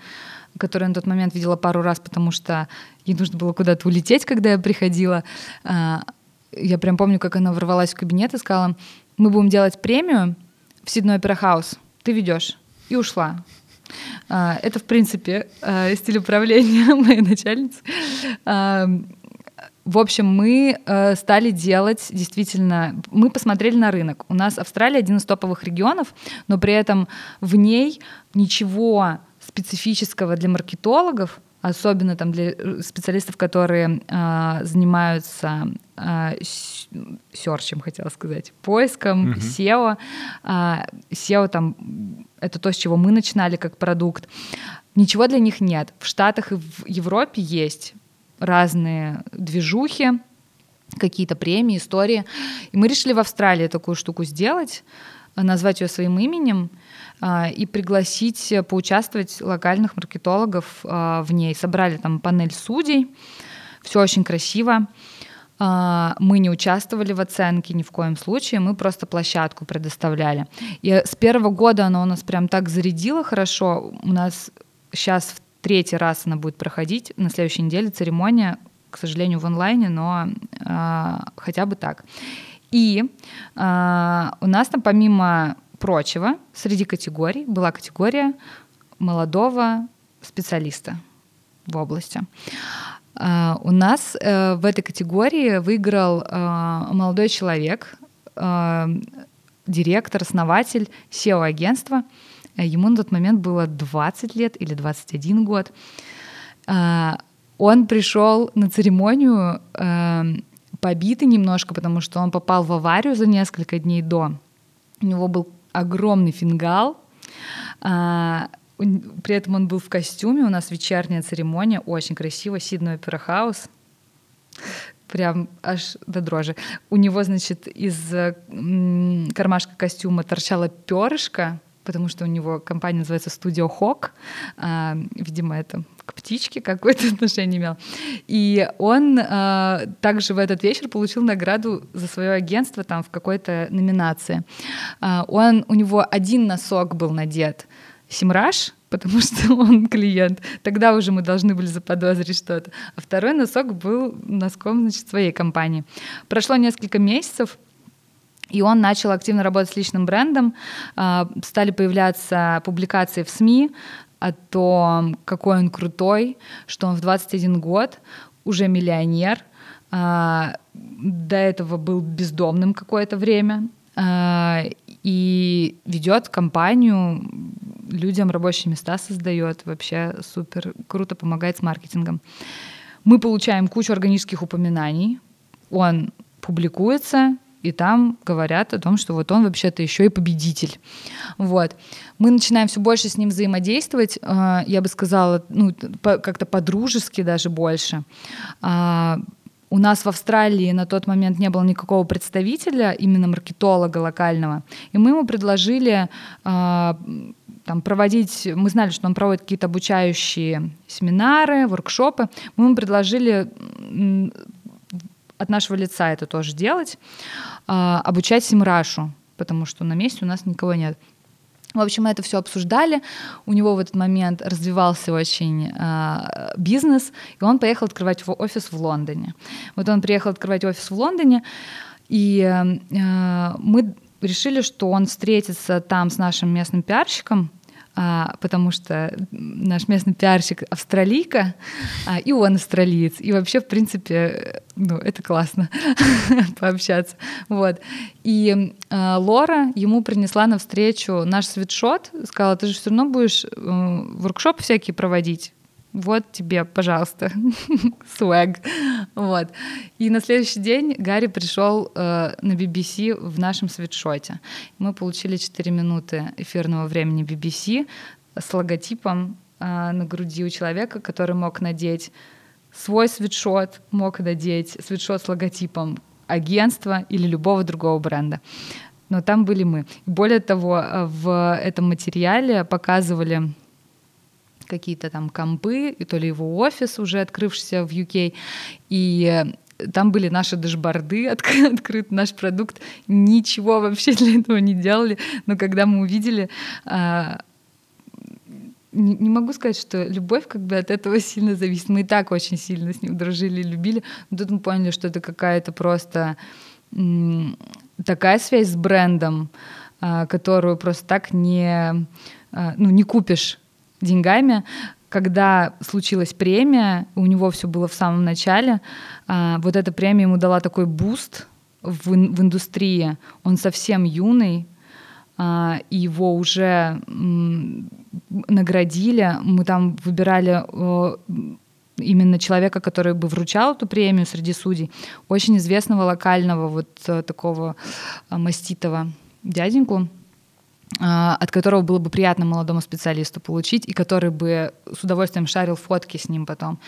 которую на тот момент видела пару раз, потому что ей нужно было куда-то улететь, когда я приходила. А, я прям помню, как она ворвалась в кабинет и сказала, мы будем делать премию в Сидной Опера ты ведешь. И ушла. А, это, в принципе, а, стиль управления моей начальницы. В общем, мы стали делать действительно, мы посмотрели на рынок. У нас Австралия один из топовых регионов, но при этом в ней ничего специфического для маркетологов, особенно там для э, специалистов, которые э, занимаются э, серчем, хотела сказать, поиском, mm-hmm. SEO. Э, SEO там это то, с чего мы начинали как продукт. Ничего для них нет. В Штатах и в Европе есть разные движухи, какие-то премии, истории. И мы решили в Австралии такую штуку сделать, назвать ее своим именем а, и пригласить поучаствовать локальных маркетологов а, в ней. Собрали там панель судей, все очень красиво. А, мы не участвовали в оценке ни в коем случае, мы просто площадку предоставляли. И с первого года она у нас прям так зарядила хорошо. У нас сейчас в третий раз она будет проходить. На следующей неделе церемония, к сожалению, в онлайне, но э, хотя бы так. И э, у нас там помимо прочего среди категорий была категория молодого специалиста в области. Uh, у нас uh, в этой категории выиграл uh, молодой человек, директор, основатель SEO-агентства. Ему на тот момент было 20 лет или 21 год. Он пришел на церемонию побитый немножко, потому что он попал в аварию за несколько дней до. У него был огромный фингал. При этом он был в костюме, у нас вечерняя церемония, очень красиво, Сиднey Opera House. Прям аж до дрожи. У него, значит, из кармашка костюма торчала перышко, потому что у него компания называется Studio Hawk. А, видимо, это к птичке какое-то отношение имел. И он а, также в этот вечер получил награду за свое агентство там в какой-то номинации. А, он, у него один носок был надет — Симраш, потому что он клиент. Тогда уже мы должны были заподозрить что-то. А второй носок был носком значит, своей компании. Прошло несколько месяцев, и он начал активно работать с личным брендом. А, стали появляться публикации в СМИ о том, какой он крутой, что он в 21 год уже миллионер. А, до этого был бездомным какое-то время а, и ведет компанию людям рабочие места создает, вообще супер круто помогает с маркетингом. Мы получаем кучу органических упоминаний, он публикуется, и там говорят о том, что вот он вообще-то еще и победитель. Вот. Мы начинаем все больше с ним взаимодействовать, а, я бы сказала, ну, как-то по-дружески даже больше. А, у нас в Австралии на тот момент не было никакого представителя, именно маркетолога локального, и мы ему предложили а, там, проводить, мы знали, что он проводит какие-то обучающие семинары, воркшопы, мы ему предложили от нашего лица это тоже делать, а, обучать Симрашу, потому что на месте у нас никого нет. В общем, мы это все обсуждали. У него в этот момент развивался очень э, бизнес, и он поехал открывать офис в Лондоне. Вот он приехал открывать офис в Лондоне, и э, мы решили, что он встретится там с нашим местным пиарщиком, а, потому что наш местный пиарщик австралийка, а, и он австралиец. И вообще, в принципе, ну, это классно пообщаться. Вот. И а, Лора ему принесла навстречу наш свитшот, сказала, ты же все равно будешь э, воркшопы всякие проводить вот тебе, пожалуйста, свэг. Вот. И на следующий день Гарри пришел э, на BBC в нашем свитшоте. Мы получили 4 минуты эфирного времени BBC с логотипом э, на груди у человека, который мог надеть свой свитшот, мог надеть свитшот с логотипом агентства или любого другого бренда. Но там были мы. Более того, э, в этом материале показывали какие-то там компы, и то ли его офис уже открывшийся в UK, и там были наши дашборды, открыт, открыт наш продукт, ничего вообще для этого не делали, но когда мы увидели, а, не, не могу сказать, что любовь как бы от этого сильно зависит. Мы и так очень сильно с ним дружили, любили, но тут мы поняли, что это какая-то просто такая связь с брендом, а, которую просто так не, а, ну, не купишь деньгами. Когда случилась премия, у него все было в самом начале, а, вот эта премия ему дала такой boost в, в индустрии. Он совсем юный, а, и его уже наградили. Мы там выбирали именно человека, который бы вручал эту премию среди судей, очень известного локального вот э, такого маститого дяденьку. А, от которого было бы приятно молодому специалисту получить, и который бы с удовольствием шарил фотки с ним потом.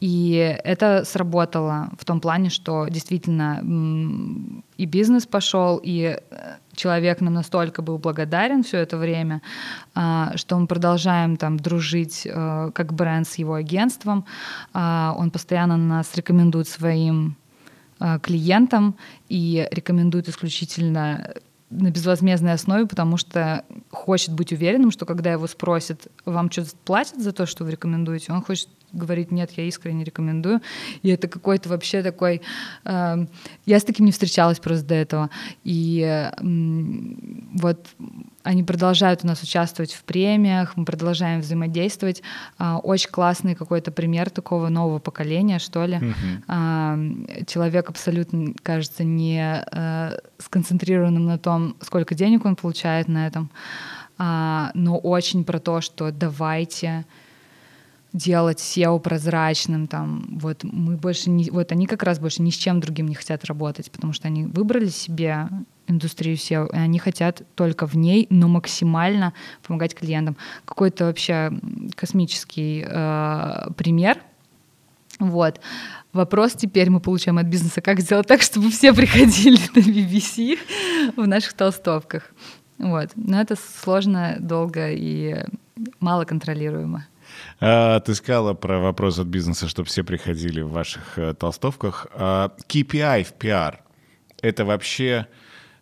И это сработало в том плане, что действительно и бизнес пошел, и э, человек нам настолько был благодарен все это время, а, что мы продолжаем там дружить э, как бренд с его агентством. А, он постоянно нас рекомендует своим э, клиентам и рекомендует исключительно на безвозмездной основе, потому что хочет быть уверенным, что когда его спросят, вам что-то платят за то, что вы рекомендуете, он хочет говорить, нет, я искренне рекомендую. И это какой-то вообще такой... Э, я с таким не встречалась просто до этого. И э, вот они продолжают у нас участвовать в премиях, мы продолжаем взаимодействовать. Э, очень классный какой-то пример такого нового поколения, что ли. Mm-hmm. Э, человек абсолютно, кажется, не э, сконцентрированным на том, сколько денег он получает на этом, э, но очень про то, что давайте делать SEO прозрачным, там, вот мы больше не, вот они как раз больше ни с чем другим не хотят работать, потому что они выбрали себе индустрию SEO, и они хотят только в ней, но максимально помогать клиентам. Какой-то вообще космический э, пример. Вот. Вопрос теперь мы получаем от бизнеса, как сделать так, чтобы все приходили на BBC в наших толстовках. Вот. Но это сложно, долго и мало контролируемо. А, ты сказала про вопрос от бизнеса, чтобы все приходили в ваших э, толстовках. А, KPI в пиар — это вообще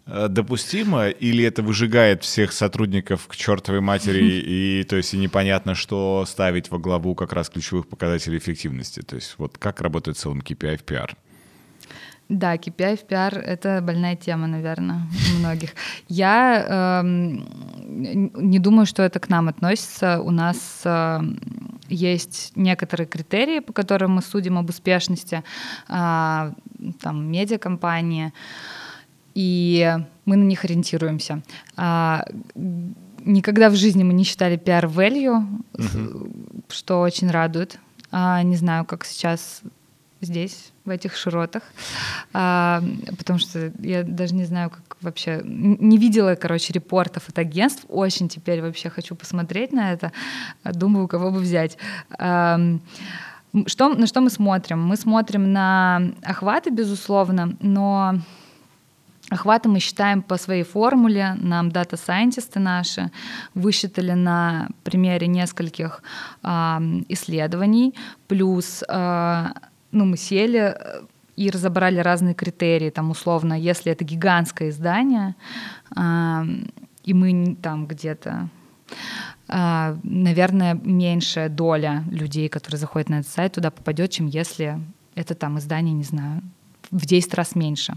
э, допустимо или это выжигает всех сотрудников к чертовой матери и то есть и непонятно, что ставить во главу как раз ключевых показателей эффективности? То есть вот как работает в целом KPI в пиар? Да, KPI в пиар — это больная тема, наверное, у многих. Я э, не думаю, что это к нам относится. У нас э, есть некоторые критерии, по которым мы судим об успешности, э, там, медиакомпании, и мы на них ориентируемся. Э, никогда в жизни мы не считали PR-value, uh-huh. что очень радует. А, не знаю, как сейчас здесь, в этих широтах, а, потому что я даже не знаю, как вообще... Не видела, короче, репортов от агентств, очень теперь вообще хочу посмотреть на это, думаю, кого бы взять. А, что, на что мы смотрим? Мы смотрим на охваты, безусловно, но Охваты мы считаем по своей формуле, нам дата-сайентисты наши высчитали на примере нескольких э, исследований, плюс э, ну, мы сели э, и разобрали разные критерии, там, условно, если это гигантское издание, э, и мы там где-то Uh, наверное, меньшая доля людей, которые заходят на этот сайт, туда попадет, чем если это там издание, не знаю, в 10 раз меньше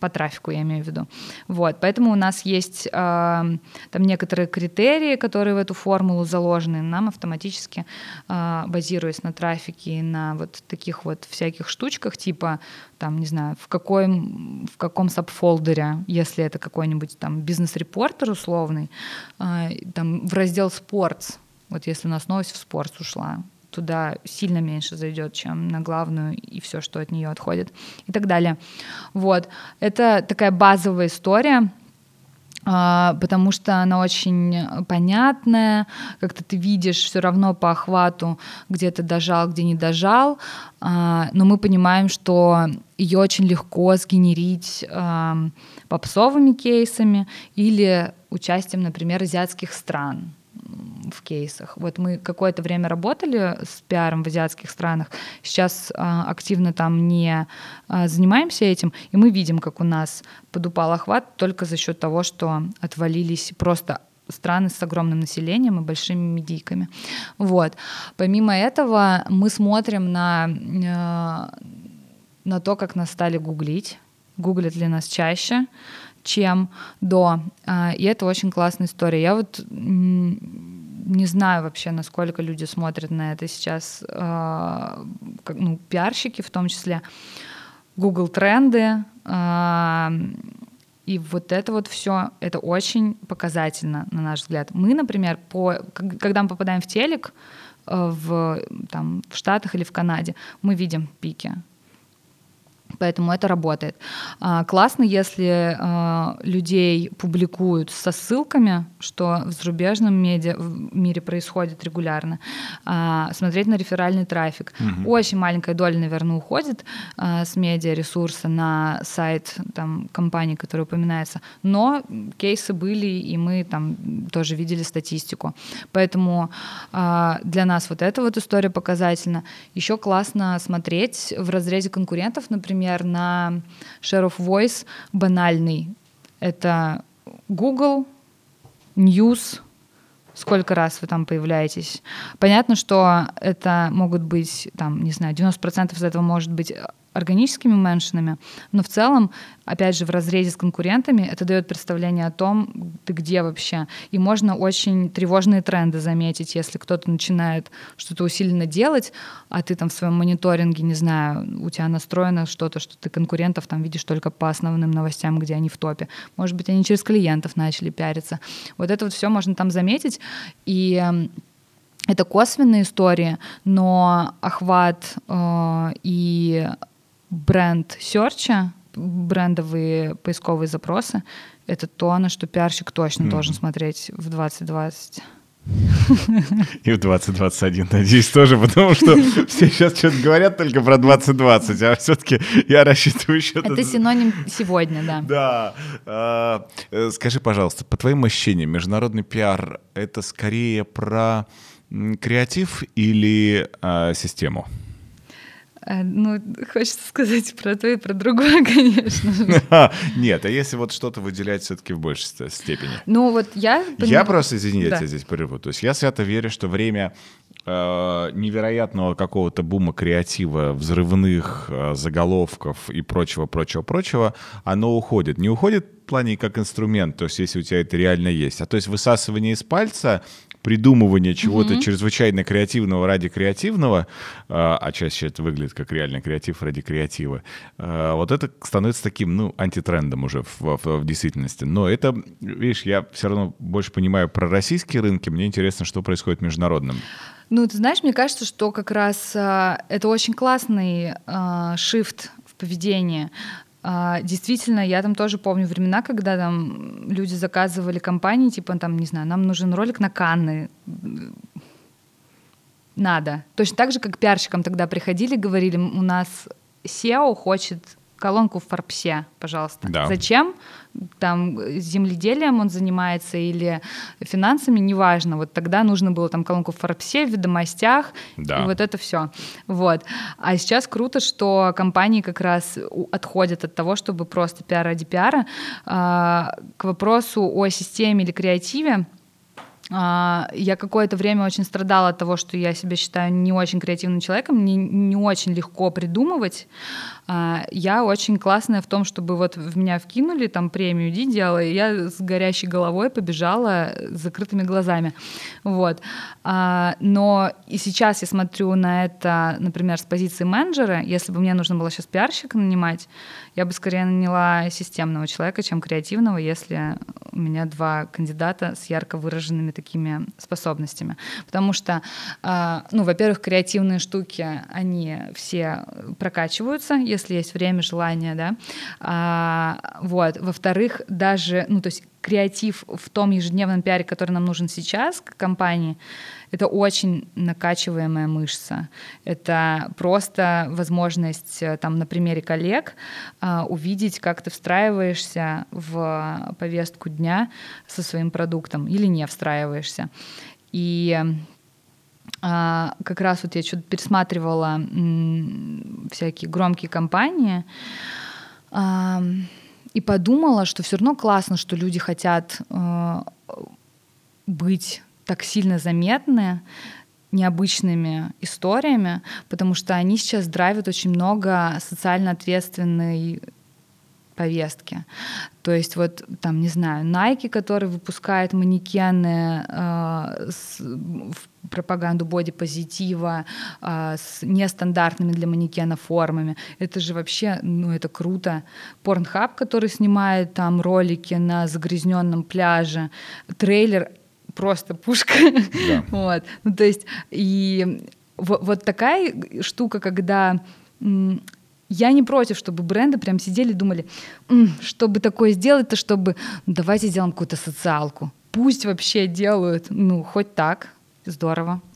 по трафику, я имею в виду. Вот, поэтому у нас есть э, там некоторые критерии, которые в эту формулу заложены. Нам автоматически, э, базируясь на трафике и на вот таких вот всяких штучках, типа, там, не знаю, в, какой, в каком сабфолдере, если это какой-нибудь там бизнес-репортер условный, э, там в раздел «Спортс», вот если у нас новость в спорт ушла, туда сильно меньше зайдет, чем на главную и все, что от нее отходит и так далее. Вот. Это такая базовая история, а, потому что она очень понятная, как-то ты видишь все равно по охвату, где ты дожал, где не дожал, а, но мы понимаем, что ее очень легко сгенерить попсовыми кейсами или участием, например, азиатских стран в кейсах. Вот мы какое-то время работали с пиаром в азиатских странах, сейчас а, активно там не а, занимаемся этим, и мы видим, как у нас подупал охват только за счет того, что отвалились просто страны с огромным населением и большими медийками. Вот. Помимо этого мы смотрим на, э, на то, как нас стали гуглить, гуглят ли нас чаще, чем до. А, и это очень классная история. Я вот не знаю вообще, насколько люди смотрят на это сейчас, а, ну, пиарщики в том числе, Google тренды, а, и вот это вот все, это очень показательно, на наш взгляд. Мы, например, по, когда мы попадаем в телек в, там, в Штатах или в Канаде, мы видим пики Поэтому это работает. А, классно, если а, людей публикуют со ссылками, что в зарубежном медиа в мире происходит регулярно. А, смотреть на реферальный трафик. Угу. Очень маленькая доля, наверное, уходит с медиа ресурса на сайт там, компании, которая упоминается. Но кейсы были, и мы там тоже видели статистику. Поэтому для нас вот эта вот история показательна. Еще классно смотреть в разрезе конкурентов, например, например, на Share of Voice банальный. Это Google, News, сколько раз вы там появляетесь. Понятно, что это могут быть, там, не знаю, 90% из этого может быть органическими меншинами, но в целом, опять же, в разрезе с конкурентами это дает представление о том, ты где вообще. И можно очень тревожные тренды заметить, если кто-то начинает что-то усиленно делать, а ты там в своем мониторинге, не знаю, у тебя настроено что-то, что ты конкурентов там видишь только по основным новостям, где они в топе. Может быть, они через клиентов начали пиариться. Вот это вот все можно там заметить. И эм, это косвенные истории, но охват э, и бренд серча, брендовые поисковые запросы, это то, на что пиарщик точно mm. должен смотреть в 2020. И в 2021, надеюсь, тоже, потому что все сейчас что-то говорят только про 2020, а все-таки я рассчитываю еще... Это синоним сегодня, да. Да. А, э, скажи, пожалуйста, по твоим ощущениям, международный пиар — это скорее про креатив или а, систему? А, ну, хочется сказать про то и про другое, конечно же. Нет, а если вот что-то выделять все-таки в большей степени? Ну, вот я... Я просто, извини, я тебя здесь прерву. То есть я свято верю, что время э, невероятного какого-то бума креатива, взрывных э, заголовков и прочего, прочего, прочего, оно уходит. Не уходит в плане как инструмент, то есть если у тебя это реально есть, а то есть высасывание из пальца придумывание чего-то mm-hmm. чрезвычайно креативного ради креативного, а, а чаще это выглядит как реально креатив ради креатива, а, вот это становится таким, ну, антитрендом уже в, в, в действительности. Но это, видишь, я все равно больше понимаю про российские рынки, мне интересно, что происходит в международном. Ну, ты знаешь, мне кажется, что как раз э, это очень классный э, шифт в поведении. А, действительно, я там тоже помню времена, когда там люди заказывали компании, типа там, не знаю, нам нужен ролик на Канны. Надо. Точно так же, как пиарщикам тогда приходили, говорили, у нас SEO хочет колонку в Форбсе, пожалуйста. Да. Зачем? Там земледелием он занимается или финансами, неважно. Вот тогда нужно было там колонку в Форбсе, в ведомостях, да. и вот это все. Вот. А сейчас круто, что компании как раз отходят от того, чтобы просто пиар ради пиара. А, к вопросу о системе или креативе, я какое-то время очень страдала от того, что я себя считаю не очень креативным человеком, мне не очень легко придумывать. А, я очень классная в том, чтобы вот в меня вкинули там премию Ди делала, и я с горящей головой побежала с закрытыми глазами. Вот. А, но и сейчас я смотрю на это, например, с позиции менеджера, если бы мне нужно было сейчас пиарщика нанимать, я бы скорее наняла системного человека, чем креативного, если у меня два кандидата с ярко выраженными такими способностями. Потому что, а, ну, во-первых, креативные штуки, они все прокачиваются, если есть время, желание, да. А, вот. Во-вторых, даже, ну, то есть креатив в том ежедневном пиаре, который нам нужен сейчас, к компании, это очень накачиваемая мышца. Это просто возможность э, там, на примере коллег а, увидеть, как ты встраиваешься в повестку дня со своим продуктом или не встраиваешься. И а, как раз вот я что-то пересматривала всякие громкие компании, и подумала, что все равно классно, что люди хотят э, быть так сильно заметны необычными историями, потому что они сейчас драйвят очень много социально ответственной повестки. То есть вот там, не знаю, Nike, который выпускает манекены э, с, в пропаганду бодипозитива э, с нестандартными для манекена формами. Это же вообще, ну это круто. Порнхаб, который снимает там ролики на загрязненном пляже, трейлер просто пушка. Да. вот. Ну, то есть, и вот, вот такая штука, когда я не против, чтобы бренды прям сидели и думали, чтобы такое сделать-то, чтобы ну, давайте сделаем какую-то социалку. Пусть вообще делают, ну, хоть так, здорово.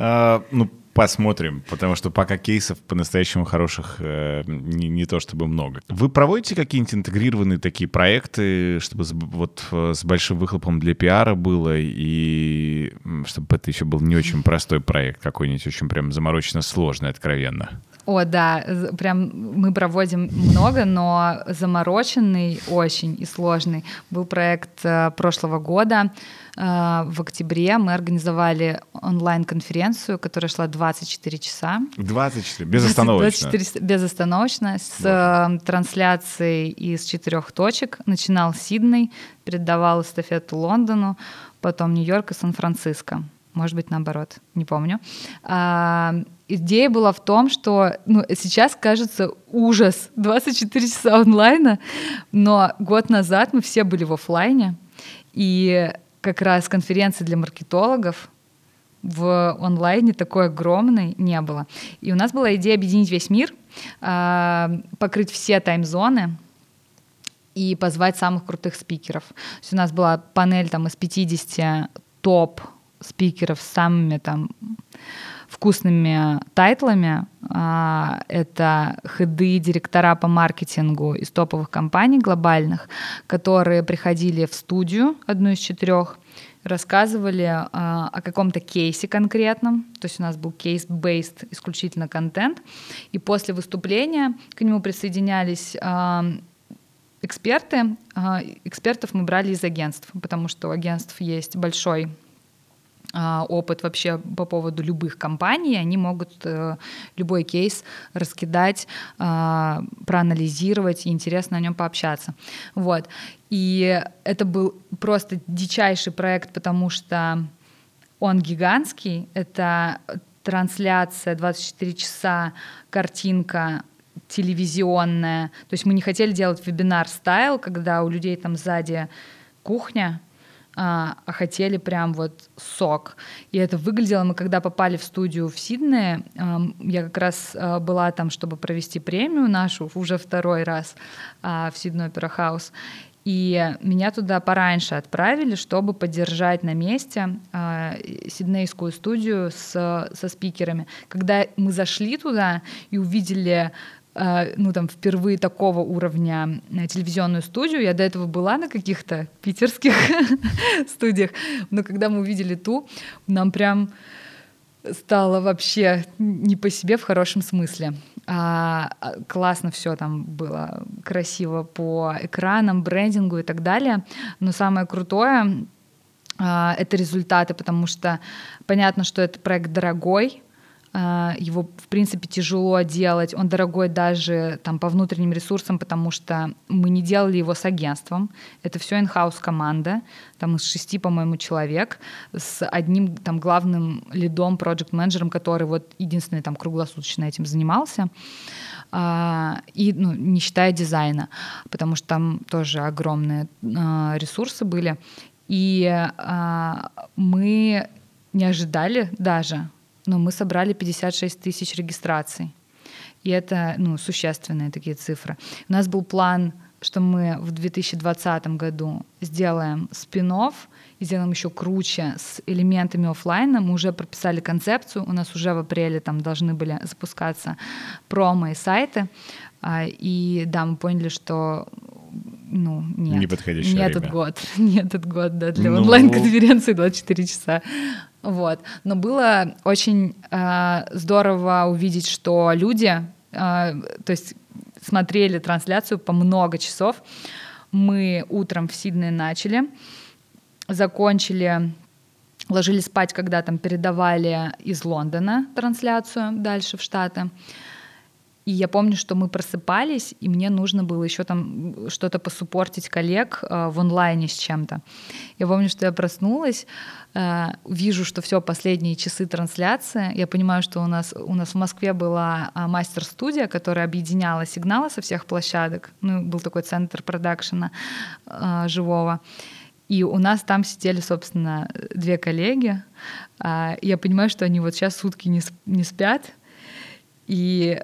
А, ну, посмотрим, потому что пока кейсов по-настоящему хороших э, не, не то чтобы много. Вы проводите какие-нибудь интегрированные такие проекты, чтобы с, вот э, с большим выхлопом для пиара было, и чтобы это еще был не очень простой проект, какой-нибудь очень прям замороченно сложный, откровенно? О, да, прям мы проводим много, но замороченный очень и сложный был проект э, прошлого года. Э, в октябре мы организовали онлайн-конференцию, которая шла 24 часа. 24, безостановочно? 24 безостановочно, с Боже. Э, трансляцией из четырех точек. Начинал Сидней, передавал эстафету Лондону, потом Нью-Йорк и Сан-Франциско. Может быть, наоборот, не помню. А, идея была в том, что ну, сейчас кажется ужас 24 часа онлайна, но год назад мы все были в офлайне, и как раз конференции для маркетологов в онлайне такой огромной не было. И у нас была идея объединить весь мир, а, покрыть все таймзоны, и позвать самых крутых спикеров. То есть у нас была панель там из 50 топ спикеров с самыми там вкусными тайтлами. А, это хеды, директора по маркетингу из топовых компаний глобальных, которые приходили в студию, одну из четырех, рассказывали а, о каком-то кейсе конкретном, то есть у нас был кейс-based исключительно контент, и после выступления к нему присоединялись а, эксперты. Экспертов мы брали из агентств, потому что у агентств есть большой опыт вообще по поводу любых компаний, они могут э, любой кейс раскидать, а, проанализировать, и интересно о нем пообщаться. Вот. И это был просто дичайший проект, потому что он гигантский, это трансляция 24 часа, картинка телевизионная. То есть мы не хотели делать вебинар-стайл, когда у людей там сзади кухня, а, а хотели прям вот сок. И это выглядело, мы когда попали в студию в Сиднее, я как раз а, была там, чтобы провести премию нашу уже второй раз а, в Сидней Опера Хаус. И меня туда пораньше отправили, чтобы поддержать на месте э, сиднейскую студию с, со спикерами. Когда мы зашли туда и увидели ну, там, впервые такого уровня э, телевизионную студию. Я до этого была на каких-то питерских студиях, но когда мы увидели ту, нам прям стало вообще не по себе в хорошем смысле. А, а классно все там было, красиво по экранам, брендингу и так далее. Но самое крутое а, это результаты, потому что понятно, что это проект дорогой, а, его, в принципе, тяжело делать, он дорогой даже там, по внутренним ресурсам, потому что мы не делали его с агентством, это все инхаус команда, там из шести, по-моему, человек, с одним там главным лидом, проект-менеджером, который вот единственный там круглосуточно этим занимался, а, и ну, не считая дизайна, потому что там тоже огромные а, ресурсы были, и мы не ожидали даже, но мы собрали 56 тысяч регистраций. И это ну, существенные такие цифры. У нас был план, что мы в 2020 году сделаем спин и сделаем еще круче с элементами офлайна. Мы уже прописали концепцию, у нас уже в апреле там должны были запускаться промо и сайты. А, и да, мы поняли, что ну, нет. Не подходящее не время. этот год. Не этот год, да, для ну... онлайн-конференции 24 часа. Вот. Но было очень э, здорово увидеть, что люди, э, то есть смотрели трансляцию по много часов. Мы утром в Сиднее начали, закончили, ложились спать, когда там передавали из Лондона трансляцию дальше в Штаты. И я помню, что мы просыпались, и мне нужно было еще там что-то посуппортить коллег э, в онлайне с чем-то. Я помню, что я проснулась, э, вижу, что все последние часы трансляции. Я понимаю, что у нас, у нас в Москве была э, мастер-студия, которая объединяла сигналы со всех площадок. Ну, был такой центр продакшена живого. И у нас там сидели, собственно, две коллеги. Я понимаю, что они вот сейчас сутки не, спят, И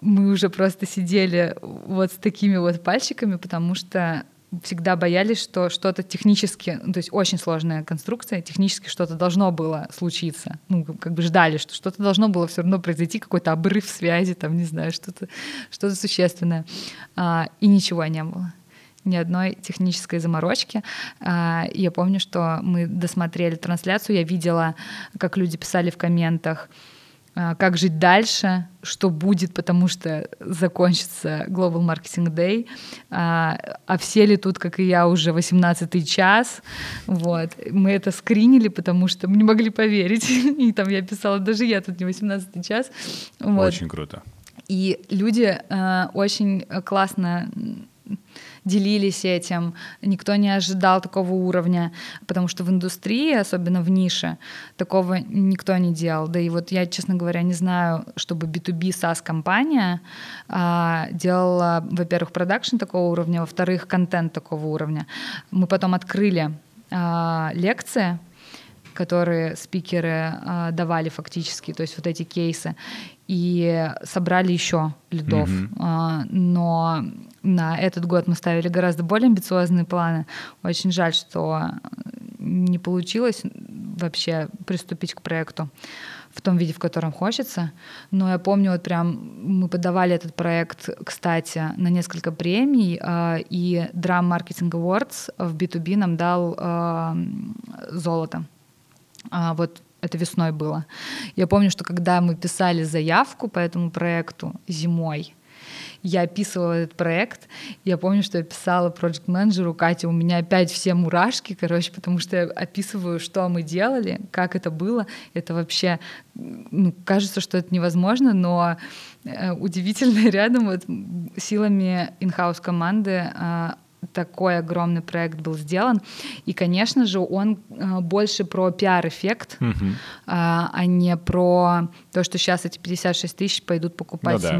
мы уже просто сидели вот с такими вот пальчиками, потому что всегда боялись, что что-то технически, ну, то есть очень сложная конструкция, технически что-то должно было случиться. Ну, как бы ждали, что что-то должно было все равно произойти, какой-то обрыв связи, там, не знаю, что-то что существенное. А, и ничего не было ни одной технической заморочки. А, я помню, что мы досмотрели трансляцию, я видела, как люди писали в комментах, как жить дальше, что будет, потому что закончится Global Marketing Day, а, а все ли тут, как и я, уже 18 час, вот. Мы это скринили, потому что мы не могли поверить, и там я писала, даже я тут не 18 час. Вот. Очень круто. И люди э, очень классно делились этим, никто не ожидал такого уровня, потому что в индустрии, особенно в нише, такого никто не делал. Да и вот я, честно говоря, не знаю, чтобы B2B SaaS-компания а, делала, во-первых, продакшн такого уровня, во-вторых, контент такого уровня. Мы потом открыли а, лекции, которые спикеры э, давали фактически, то есть вот эти кейсы, и собрали еще лидов. Mm-hmm. Э, но на этот год мы ставили гораздо более амбициозные планы. Очень жаль, что не получилось вообще приступить к проекту в том виде, в котором хочется. Но я помню, вот прям мы подавали этот проект, кстати, на несколько премий, э, и Drum Marketing Awards в B2B нам дал э, золото. А вот это весной было. Я помню, что когда мы писали заявку по этому проекту зимой, я описывала этот проект. Я помню, что я писала проект менеджеру Катя, у меня опять все мурашки, короче, потому что я описываю, что мы делали, как это было. Это вообще, ну, кажется, что это невозможно, но э, удивительно рядом вот силами инхаус команды э, такой огромный проект был сделан. И, конечно же, он э, больше про пиар-эффект, угу. а, а не про то, что сейчас эти 56 тысяч пойдут покупать ну, да.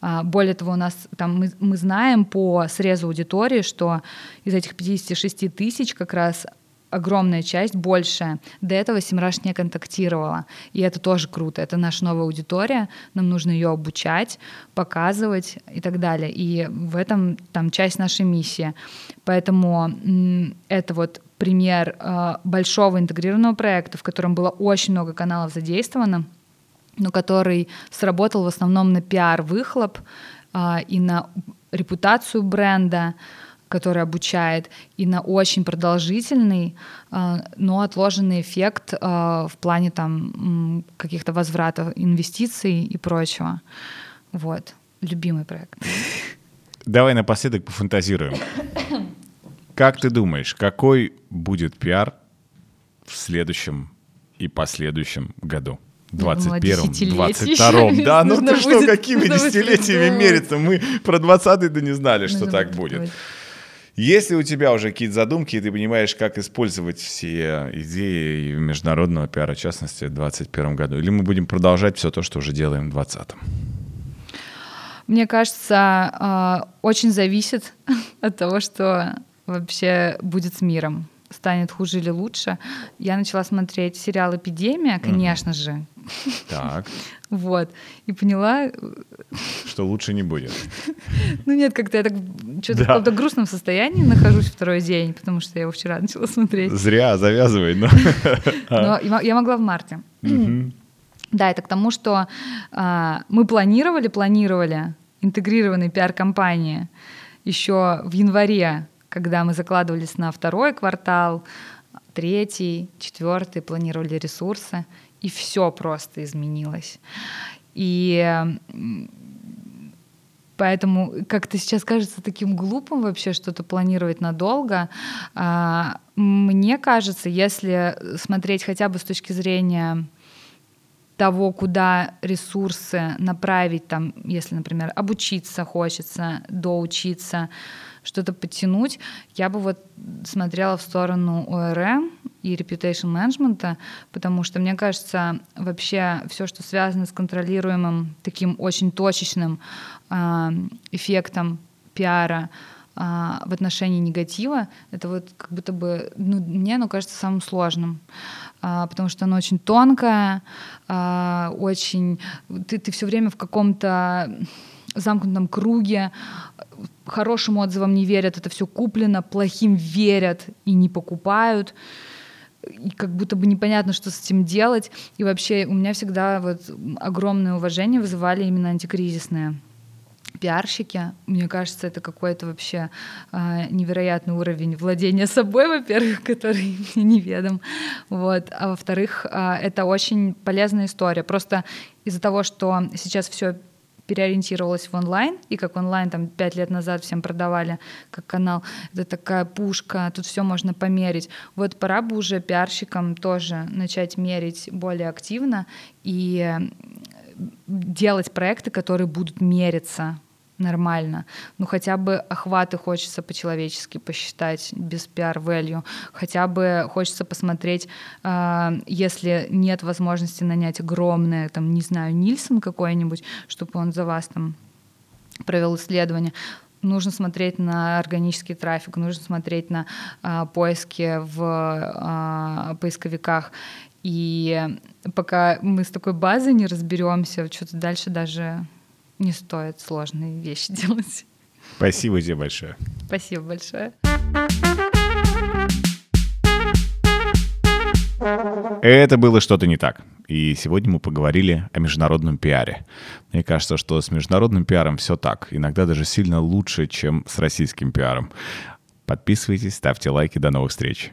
А, более того, у нас там мы, мы знаем по срезу аудитории, что из этих 56 тысяч как раз огромная часть, большая, до этого Симраш не контактировала. И это тоже круто. Это наша новая аудитория, нам нужно ее обучать, показывать и так далее. И в этом там часть нашей миссии. Поэтому это вот пример э, большого интегрированного проекта, в котором было очень много каналов задействовано, но который сработал в основном на пиар-выхлоп э, и на репутацию бренда, который обучает, и на очень продолжительный, а, но отложенный эффект а, в плане там каких-то возвратов инвестиций и прочего. Вот. Любимый проект. Давай напоследок пофантазируем. Как ты думаешь, какой будет пиар в следующем и последующем году? 21-м, 22-м. Да, ну ты что, какими десятилетиями мериться? Мы про 20-й да не знали, что так будет. Если у тебя уже какие-то задумки, и ты понимаешь, как использовать все идеи международного пиара, в частности, в 2021 году, или мы будем продолжать все то, что уже делаем в 2020? Мне кажется, а, очень зависит от того, что вообще будет с миром станет хуже или лучше. Я начала смотреть сериал «Эпидемия», конечно mm. же. Так. Вот. И поняла... Что лучше не будет. Ну нет, как-то я так что-то в каком-то грустном состоянии нахожусь второй день, потому что я его вчера начала смотреть. Зря, завязывай. Но, но я могла в марте. Да, это к тому, что а, мы планировали, планировали интегрированные пиар-компании еще в январе когда мы закладывались на второй квартал, третий, четвертый, планировали ресурсы, и все просто изменилось. И Поэтому как-то сейчас кажется таким глупым вообще что-то планировать надолго. А, мне кажется, если смотреть хотя бы с точки зрения того, куда ресурсы направить, там, если, например, обучиться хочется, доучиться, что-то подтянуть, я бы вот смотрела в сторону ORM и reputation management, потому что, мне кажется, вообще все, что связано с контролируемым таким очень точечным э, эффектом пиара, а, в отношении негатива, это вот как будто бы, ну, мне оно кажется самым сложным, а, потому что оно очень тонкое, а, очень... Ты, ты все время в каком-то замкнутом круге, хорошим отзывам не верят, это все куплено, плохим верят и не покупают и как будто бы непонятно, что с этим делать. И вообще у меня всегда вот огромное уважение вызывали именно антикризисные пиарщики. Мне кажется, это какой-то вообще э, невероятный уровень владения собой, во-первых, который мне неведом. Вот. А во-вторых, э, это очень полезная история. Просто из-за того, что сейчас все переориентировалась в онлайн, и как онлайн там пять лет назад всем продавали как канал, это такая пушка, тут все можно померить. Вот пора бы уже пиарщикам тоже начать мерить более активно и делать проекты, которые будут мериться нормально. Ну, хотя бы охваты хочется по-человечески посчитать, без пиар-value. Хотя бы хочется посмотреть, э, если нет возможности нанять огромное, там, не знаю, Нильсон какой-нибудь, чтобы он за вас там провел исследование, нужно смотреть на органический трафик, нужно смотреть на э, поиски в э, поисковиках. И пока мы с такой базой не разберемся, что-то дальше даже не стоит сложные вещи делать. Спасибо тебе большое. Спасибо большое. Это было что-то не так. И сегодня мы поговорили о международном пиаре. Мне кажется, что с международным пиаром все так. Иногда даже сильно лучше, чем с российским пиаром. Подписывайтесь, ставьте лайки. До новых встреч.